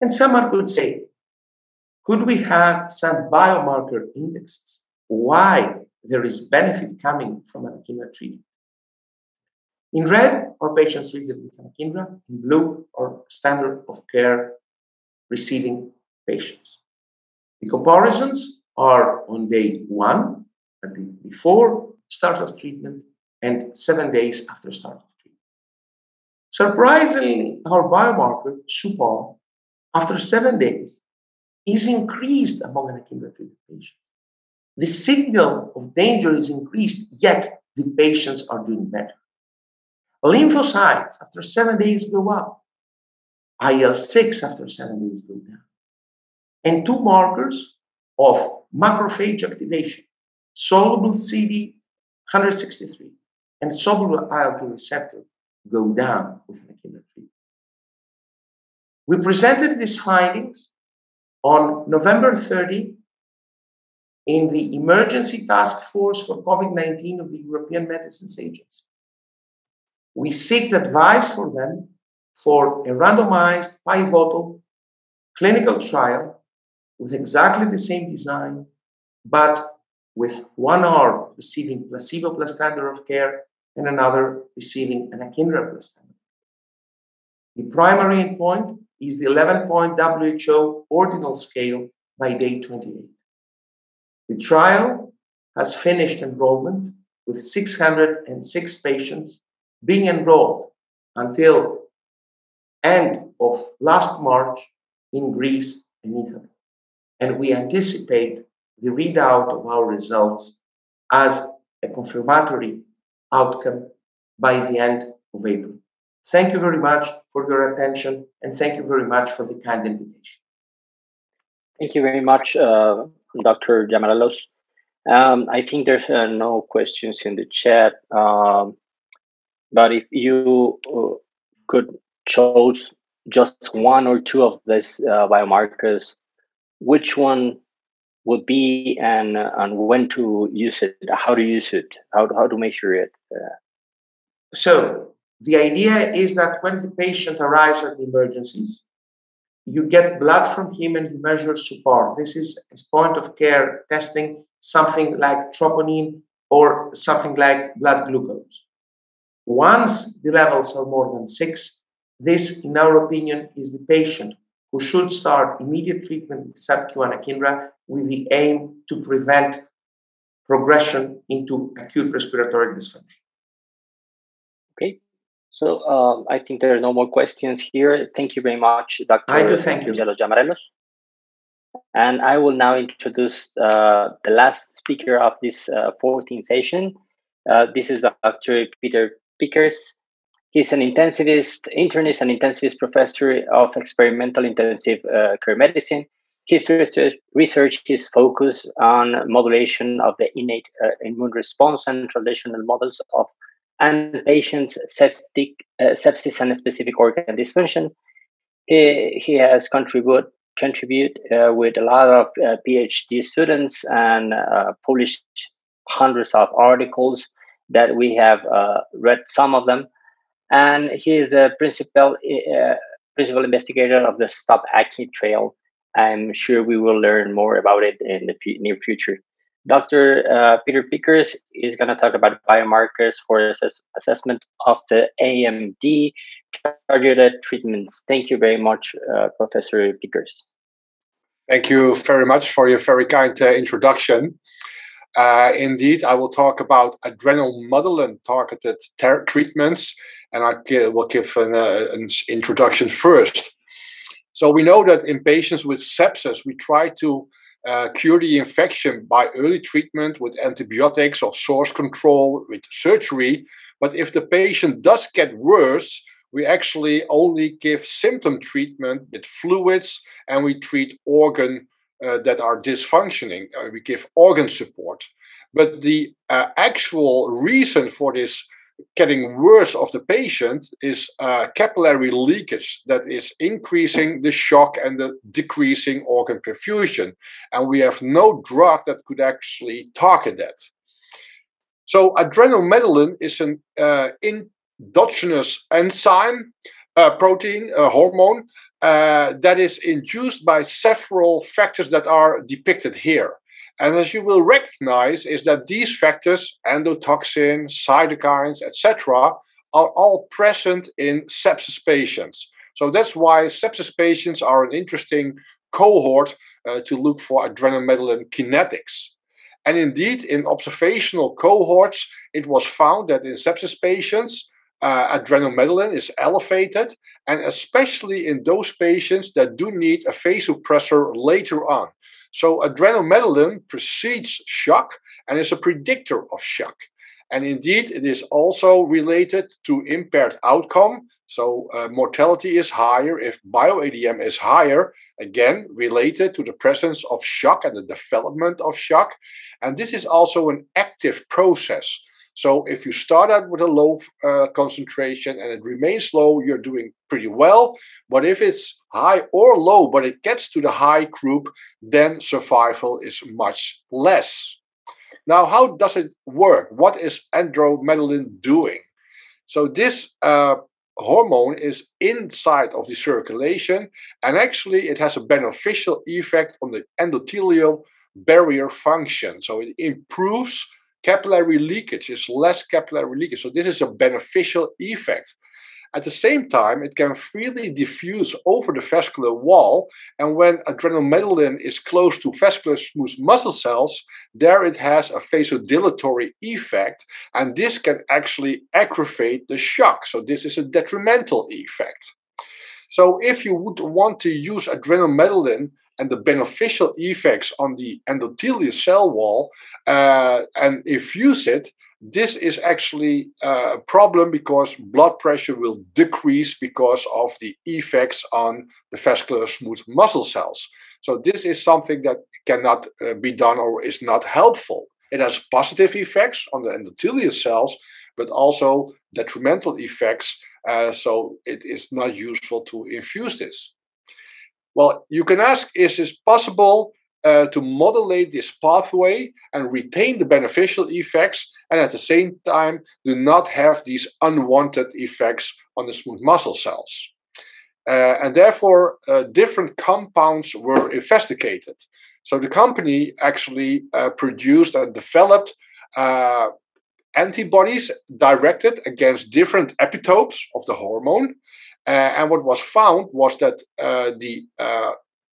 And someone could say, could we have some biomarker indexes? Why there is benefit coming from anakinra treatment? In red are patients treated with anakinra, in blue are standard of care receiving patients. The comparisons are on day one, at the before start of treatment, and seven days after start of treatment. Surprisingly, our biomarker, SUPAR, after seven days, is increased among anakinra treated patients. The signal of danger is increased, yet the patients are doing better. Lymphocytes after seven days go up. IL 6 after seven days go down and two markers of macrophage activation, soluble CD163 and soluble IL-2 receptor go down with anakinra treatment. We presented these findings on November 30 in the Emergency Task Force for COVID-19 of the European Medicines Agency. We seeked advice for them for a randomized pivotal clinical trial with exactly the same design, but with one arm receiving placebo plus standard of care and another receiving anakinra plus standard. The primary endpoint is the 11 point WHO ordinal scale by day 28. The trial has finished enrollment with 606 patients being enrolled until end of last March in Greece and Italy. And we anticipate the readout of our results as a confirmatory outcome by the end of April. Thank you very much for your attention and thank you very much for the kind invitation. Thank you very much, uh, Dr. Giamarellos. Um, I think there's uh, no questions in the chat, um, but if you uh, could choose just one or two of these uh, biomarkers, which one would be and and when to use it, how to use it, how to, how to measure it. Uh. So the idea is that when the patient arrives at the emergencies, you get blood from him and you measure SUPAR. This is point of care testing, something like troponin or something like blood glucose. Once the levels are more than six, this, in our opinion, is the patient who should start immediate treatment with sub-Q anakinra with the aim to prevent progression into acute respiratory dysfunction. Okay, so um, I think there are no more questions here. Thank you very much, Dr. I do thank you. Giamarellos. And I will now introduce uh, the last speaker of this uh, 14th session. Uh, this is Dr. Peter Pickkers. He's an intensivist, internist, and intensivist professor of experimental intensive uh, care medicine. His research is focused on modulation of the innate uh, immune response and traditional models of and patients septic, uh, sepsis and specific organ dysfunction. He, he has contribute, contribute uh, with a lot of uh, PhD students and uh, published hundreds of articles that we have uh, read some of them. And he is the principal, uh, principal investigator of the Stop Acne Trail. I'm sure we will learn more about it in the near future. Dr. Uh, Peter Pickkers is going to talk about biomarkers for assess- assessment of the ADM targeted treatments. Thank you very much, uh, Professor Pickkers. Thank you very much for your very kind uh, introduction. Uh, indeed, I will talk about adrenomedullin targeted ter- treatments, and I will give an, uh, an introduction first. So, we know that in patients with sepsis, we try to uh, cure the infection by early treatment with antibiotics or source control with surgery. But if the patient does get worse, we actually only give symptom treatment with fluids and we treat organ uh, that are dysfunctioning. Uh, we give organ support. But the uh, actual reason for this getting worse of the patient is uh, capillary leakage that is increasing the shock and the decreasing organ perfusion. And we have no drug that could actually target that. So adrenomedullin is an uh, endogenous enzyme, uh, protein, a hormone, uh, that is induced by several factors that are depicted here. And as you will recognize, is that these factors, endotoxin, cytokines, etc., are all present in sepsis patients. So that's why sepsis patients are an interesting cohort uh, to look for adrenomedullin kinetics. And indeed, in observational cohorts, it was found that in sepsis patients, uh, adrenomedullin is elevated, and especially in those patients that do need a vasopressor later on. So adrenomedullin precedes shock and is a predictor of shock. And indeed, it is also related to impaired outcome. So uh, mortality is higher if bioADM is higher, again, related to the presence of shock and the development of shock. And this is also an active process. So if you start out with a low uh, concentration and it remains low, you're doing pretty well. But if it's high or low, but it gets to the high group, then survival is much less. Now, how does it work? What is adrenomedullin doing? So this uh, hormone is inside of the circulation, and actually it has a beneficial effect on the endothelial barrier function. So it improves capillary leakage, is less capillary leakage. So this is a beneficial effect. At the same time, it can freely diffuse over the vascular wall. And when adrenomedullin is close to vascular smooth muscle cells, there it has a vasodilatory effect. And this can actually aggravate the shock. So this is a detrimental effect. So if you would want to use adrenomedullin and the beneficial effects on the endothelial cell wall uh, and infuse it, this is actually uh, a problem because blood pressure will decrease because of the effects on the vascular smooth muscle cells. So this is something that cannot uh, be done or is not helpful. It has positive effects on the endothelial cells, but also detrimental effects. Uh, so it is not useful to infuse this. Well, you can ask, is it possible uh, to modulate this pathway and retain the beneficial effects and at the same time do not have these unwanted effects on the smooth muscle cells. Uh, and therefore, uh, different compounds were investigated. So the company actually uh, produced and developed uh, antibodies directed against different epitopes of the hormone. Uh, and what was found was that the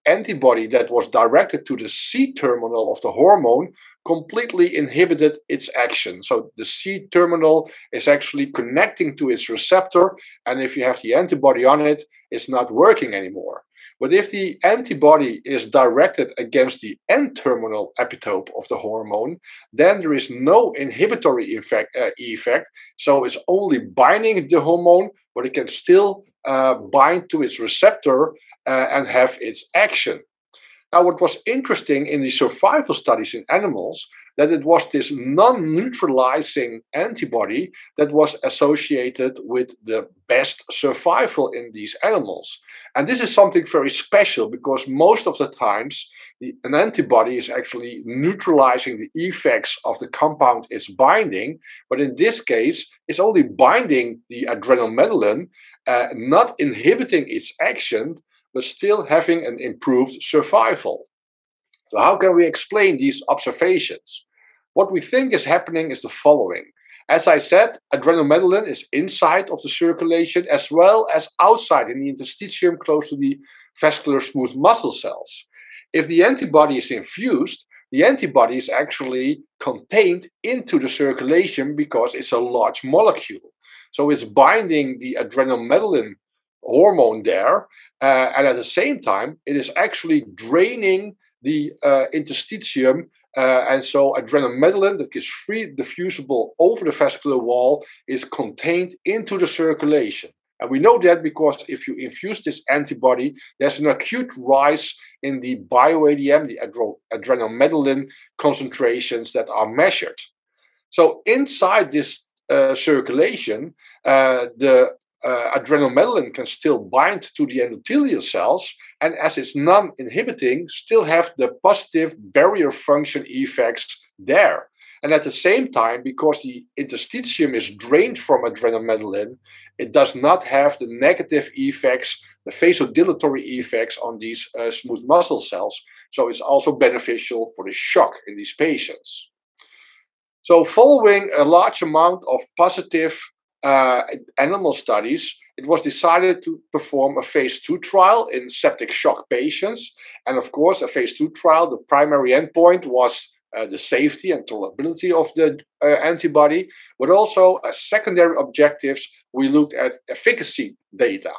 antibody that was directed to the C terminal of the hormone completely inhibited its action. So the C terminal is actually connecting to its receptor, and if you have the antibody on it, it's not working anymore. But if the antibody is directed against the N terminal epitope of the hormone, then there is no inhibitory effect, uh, effect. So it's only binding the hormone, but it can still uh, bind to its receptor uh, and have its action. Now, what was interesting in the survival studies in animals that it was this non-neutralizing antibody that was associated with the best survival in these animals. And this is something very special because most of the times the, an antibody is actually neutralizing the effects of the compound it's binding, but in this case, it's only binding the adrenomedullin, uh, not inhibiting its action, but still having an improved survival. So, how can we explain these observations? What we think is happening is the following. As I said, adrenomedullin is inside of the circulation as well as outside in the interstitium close to the vascular smooth muscle cells. If the antibody is infused, the antibody is actually contained into the circulation because it's a large molecule. So it's binding the adrenomedullin hormone there. Uh, and at the same time, it is actually draining the uh, interstitium. Uh, and so adrenomedullin that is free diffusible over the vascular wall is contained into the circulation. And we know that because if you infuse this antibody, there's an acute rise in the bioADM, the adro- adrenomedullin concentrations that are measured. So inside this uh, circulation, uh, the uh, adrenomedullin can still bind to the endothelial cells, and as it's non inhibiting, still have the positive barrier function effects there. And at the same time, because the interstitium is drained from adrenomedullin, it does not have the negative effects, the vasodilatory effects on these uh, smooth muscle cells. So it's also beneficial for the shock in these patients. So, following a large amount of positive uh, animal studies, it was decided to perform a phase two trial in septic shock patients. And of course, a phase two trial, the primary endpoint was uh, the safety and tolerability of the uh, antibody, but also as secondary objectives, we looked at efficacy data.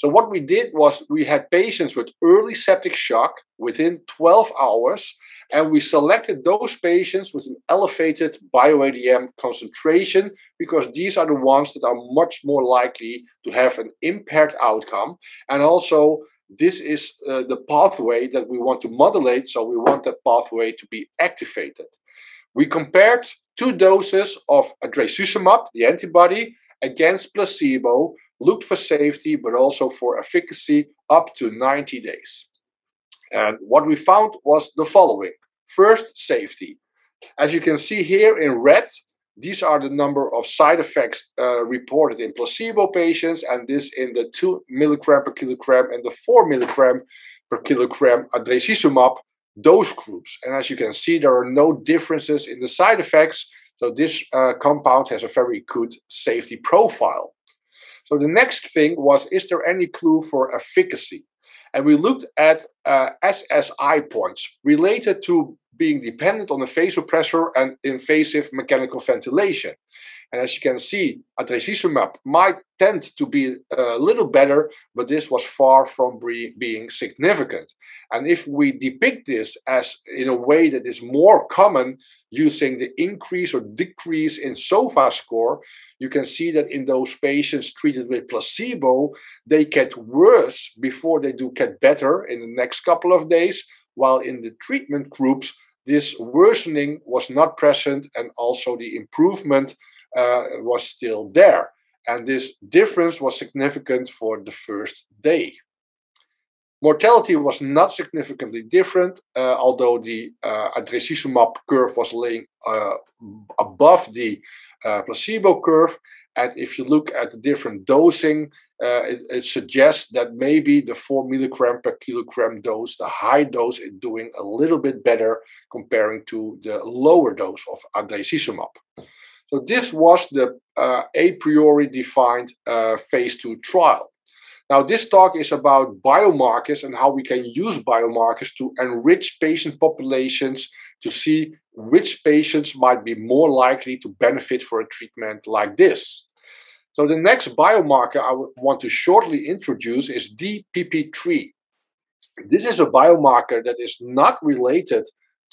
So what we did was we had patients with early septic shock within 12 hours, and we selected those patients with an elevated bioADM concentration because these are the ones that are much more likely to have an impaired outcome. And also, this is uh, the pathway that we want to modulate, so we want that pathway to be activated. We compared two doses of adrecizumab, the antibody, against placebo looked for safety, but also for efficacy up to 90 days. And what we found was the following. First, safety. As you can see here in red, these are the number of side effects uh, reported in placebo patients, and this in the 2 milligram per kilogram and the 4 milligram per kilogram adrecizumab dose groups. And as you can see, there are no differences in the side effects. So this uh, compound has a very good safety profile. So the next thing was, is there any clue for efficacy? And we looked at uh, SSI points related to being dependent on the vasopressor and invasive mechanical ventilation. And as you can see, adrecizumab might tend to be uh, a little better, but this was far from being significant. And if we depict this as in a way that is more common using the increase or decrease in SOFA score, you can see that in those patients treated with placebo, they get worse before they do get better in the next couple of days, while in the treatment groups, this worsening was not present and also the improvement uh, was still there. And this difference was significant for the first day. Mortality was not significantly different, uh, although the uh, adrecizumab curve was laying uh, above the uh, placebo curve. And if you look at the different dosing, uh, it, it, suggests that maybe the 4 milligram per kilogram dose, the high dose, is doing a little bit better comparing to the lower dose of adrecizumab. So this was the uh, a priori defined uh, phase two trial. Now, this talk is about biomarkers and how we can use biomarkers to enrich patient populations to see which patients might be more likely to benefit for a treatment like this. So the next biomarker I want to shortly introduce is DPP3. This is a biomarker that is not related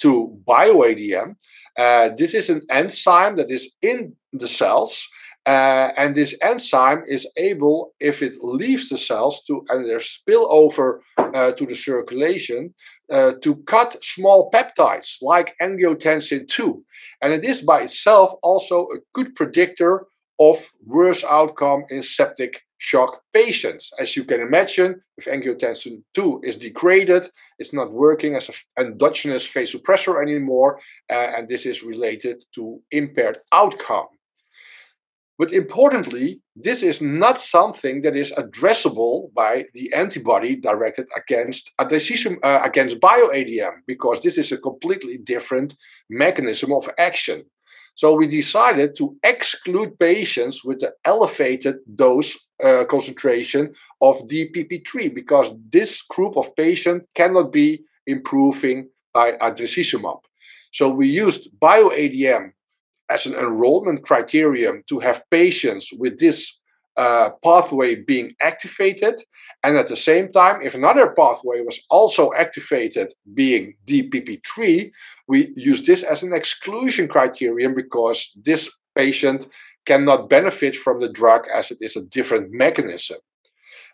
to bioADM. Uh, this is an enzyme that is in the cells, uh, and this enzyme is able, if it leaves the cells to and there's spillover uh, to the circulation, uh, to cut small peptides like angiotensin 2. And it is by itself also a good predictor of worse outcome in septic shock patients. As you can imagine, if angiotensin 2 is degraded, it's not working as an endogenous vasopressor anymore, uh, and this is related to impaired outcome. But importantly, this is not something that is addressable by the antibody directed against adhesion, uh, against bioADM, because this is a completely different mechanism of action. So we decided to exclude patients with the elevated dose uh, concentration of DPP3 because this group of patients cannot be improving by adrecizumab. So we used bioADM as an enrollment criterion to have patients with this uh, pathway being activated. And at the same time, if another pathway was also activated, being DPP3, we use this as an exclusion criterion because this patient cannot benefit from the drug as it is a different mechanism.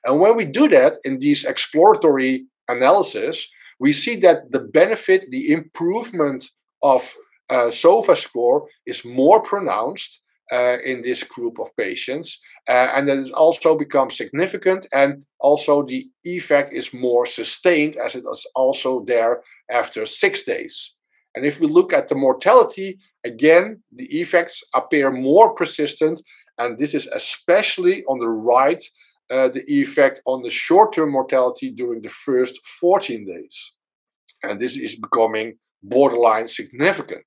And when we do that in these exploratory analysis, we see that the benefit, the improvement of uh, SOFA score is more pronounced uh, in this group of patients. Uh, and then it also becomes significant, and also the effect is more sustained as it is also there after six days. And if we look at the mortality, again, the effects appear more persistent, and this is especially on the right, uh, the effect on the short term mortality during the first 14 days. And this is becoming borderline significant.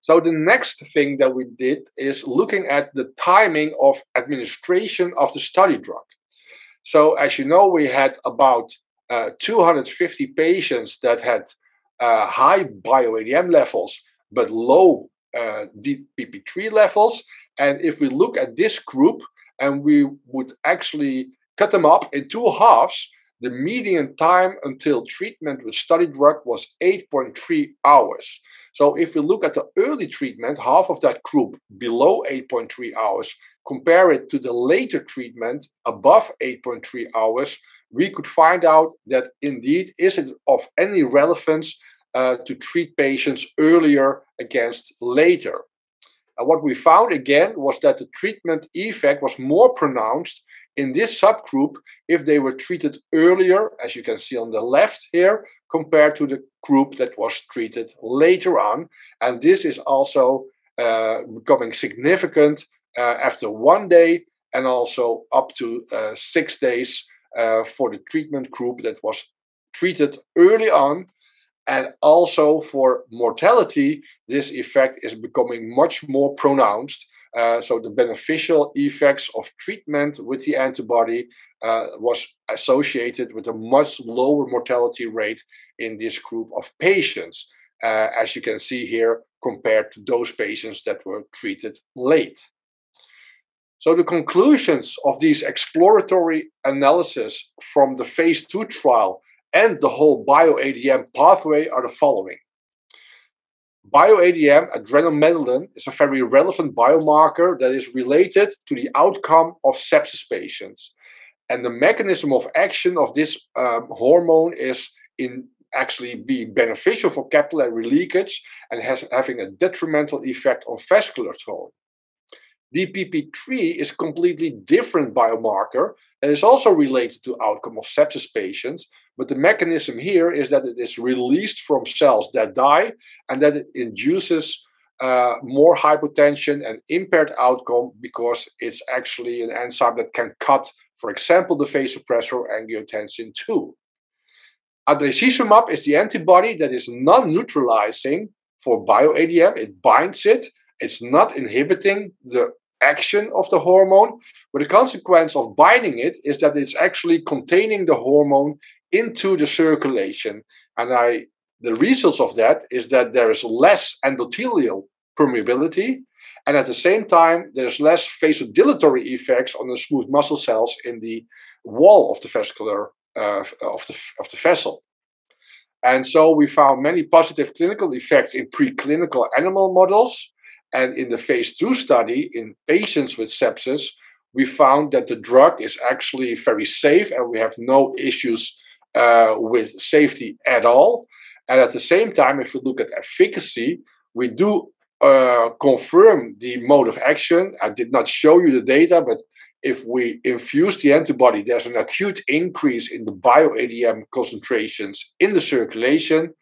So the next thing that we did is looking at the timing of administration of the study drug. So as you know, we had about uh, 250 patients that had uh, high bioADM levels but low uh, DPP3 levels. And if we look at this group and we would actually cut them up in two halves, the median time until treatment with study drug was 8.3 hours. So if we look at the early treatment, half of that group below 8.3 hours, compare it to the later treatment above 8.3 hours, we could find out that indeed is it of any relevance uh, to treat patients earlier against later. And what we found again was that the treatment effect was more pronounced in this subgroup if they were treated earlier, as you can see on the left here, compared to the group that was treated later on. And this is also uh, becoming significant uh, after one day and also up to uh, six days uh, for the treatment group that was treated early on. And also for mortality, this effect is becoming much more pronounced. Uh, so the beneficial effects of treatment with the antibody uh, was associated with a much lower mortality rate in this group of patients, uh, as you can see here, compared to those patients that were treated late. So the conclusions of these exploratory analysis from the phase two trial and the whole bioADM pathway are the following. BioADM, adrenomedullin, is a very relevant biomarker that is related to the outcome of sepsis patients. And the mechanism of action of this um, hormone is in actually being beneficial for capillary leakage and has having a detrimental effect on vascular tone. DPP3 is completely different biomarker and is also related to outcome of sepsis patients. But the mechanism here is that it is released from cells that die and that it induces uh, more hypotension and impaired outcome because it's actually an enzyme that can cut, for example, the vasopressor angiotensin 2. Adrecizumab is the antibody that is non-neutralizing for bioADM. It binds it. It's not inhibiting the action of the hormone, but the consequence of binding it is that it's actually containing the hormone into the circulation. And I, the results of that is that there is less endothelial permeability, and at the same time, there's less vasodilatory effects on the smooth muscle cells in the wall of the vascular uh, of the of the vessel. And so we found many positive clinical effects in preclinical animal models and in the phase two study in patients with sepsis, we found that the drug is actually very safe and we have no issues uh, with safety at all. And at the same time, if we look at efficacy, we do uh, confirm the mode of action. I did not show you the data, but if we infuse the antibody, there's an acute increase in the bioADM concentrations in the circulation.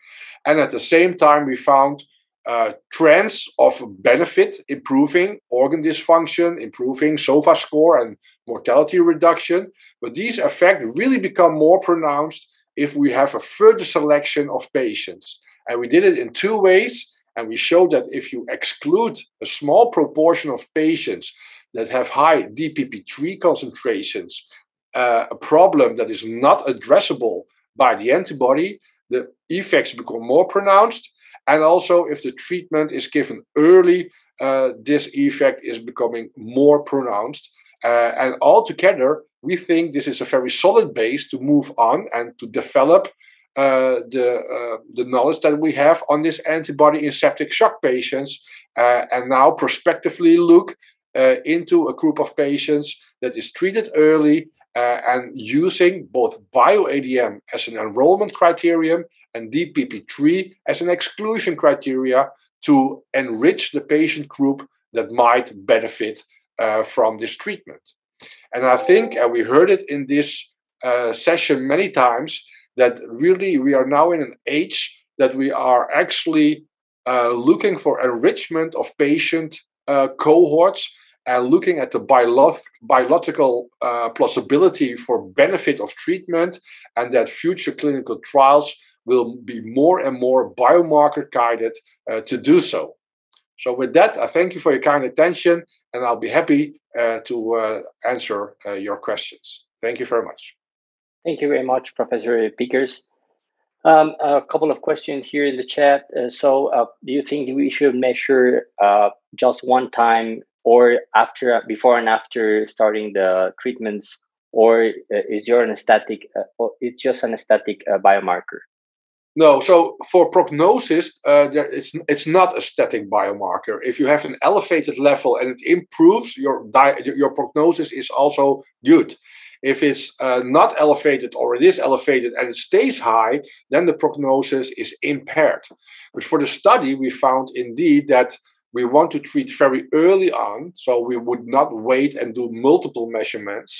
And at the same time, we found uh, trends of benefit, improving organ dysfunction, improving SOFA score, and mortality reduction. But these effects really become more pronounced if we have a further selection of patients. And we did it in two ways. And we showed that if you exclude a small proportion of patients that have high DPP3 concentrations, uh, a problem that is not addressable by the antibody, the effects become more pronounced and also, if the treatment is given early, uh, this effect is becoming more pronounced. Uh, and altogether, we think this is a very solid base to move on and to develop uh, the uh, the knowledge that we have on this antibody in septic shock patients, uh, and now prospectively look uh, into a group of patients that is treated early uh, and using both bioADM as an enrollment criterion and DPP3 as an exclusion criteria to enrich the patient group that might benefit uh, from this treatment. And I think, and we heard it in this uh, session many times, that really we are now in an age that we are actually uh, looking for enrichment of patient uh, cohorts and looking at the biological uh, plausibility for benefit of treatment and that future clinical trials will be more and more biomarker guided uh, to do so. So with that, I thank you for your kind attention and I'll be happy uh, to uh, answer uh, your questions. Thank you very much. Thank you very much, Professor Pickkers. Um, a couple of questions here in the chat. Uh, so, do you think we should measure just one time or after before and after starting the treatments or uh, is your anesthetic uh, it's just an aesthetic uh, biomarker? No so for prognosis uh, there, it's, it's not a static biomarker. If you have an elevated level and it improves your your prognosis is also good. If it's uh, not elevated or it is elevated and it stays high then the prognosis is impaired. But for the study we found indeed that we want to treat very early on, so we would not wait and do multiple measurements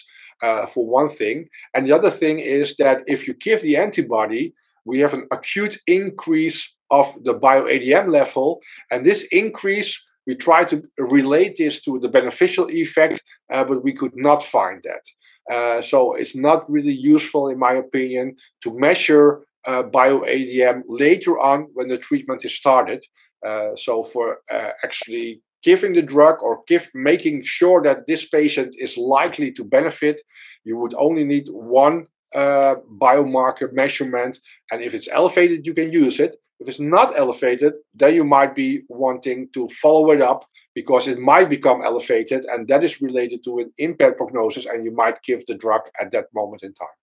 uh, for one thing. And the other thing is that if you give the antibody, we have an acute increase of the bioADM level, and this increase We try to relate this to the beneficial effect, uh, but we could not find that. Uh, so it's not really useful, in my opinion, to measure uh, bioADM later on when the treatment is started. Uh, so for uh, actually giving the drug or give making sure that this patient is likely to benefit, you would only need one uh, biomarker measurement, and if it's elevated, you can use it. If it's not elevated, then you might be wanting to follow it up because it might become elevated, and that is related to an impaired prognosis, and you might give the drug at that moment in time.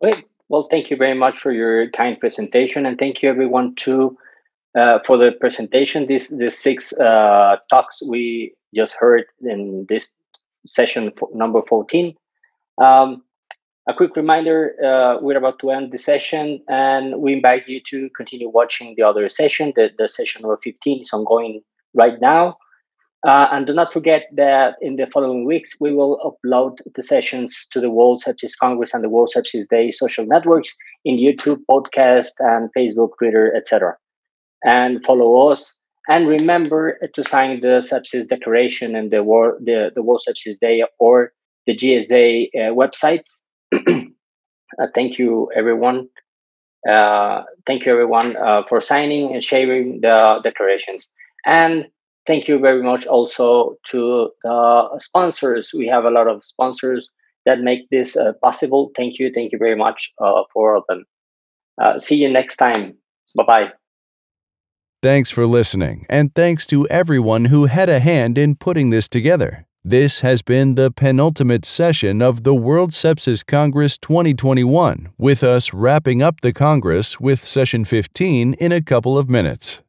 Great. Well, thank you very much for your kind presentation, and thank you everyone too uh, for the presentation. These the six uh, talks we just heard in this session number fourteen. Um, a quick reminder: uh, we're about to end the session, and we invite you to continue watching the other session. The, the session number fifteen is ongoing right now. Uh, and do not forget that in the following weeks, we will upload the sessions to the World Sepsis Congress and the World Sepsis Day social networks in YouTube, podcast, and Facebook, Twitter, etc. And follow us. And remember to sign the Sepsis Declaration and the World, the, the World Sepsis Day or the GSA uh, websites. uh, thank you, everyone. Uh, thank you, everyone, uh, for signing and sharing the declarations. And thank you very much also to the sponsors. We have a lot of sponsors that make this uh, possible. Thank you. Thank you very much uh, for all of them. See you next time. Bye bye. Thanks for listening, and thanks to everyone who had a hand in putting this together. This has been the penultimate session of the World Sepsis Congress 2021, with us wrapping up the Congress with session 15 in a couple of minutes.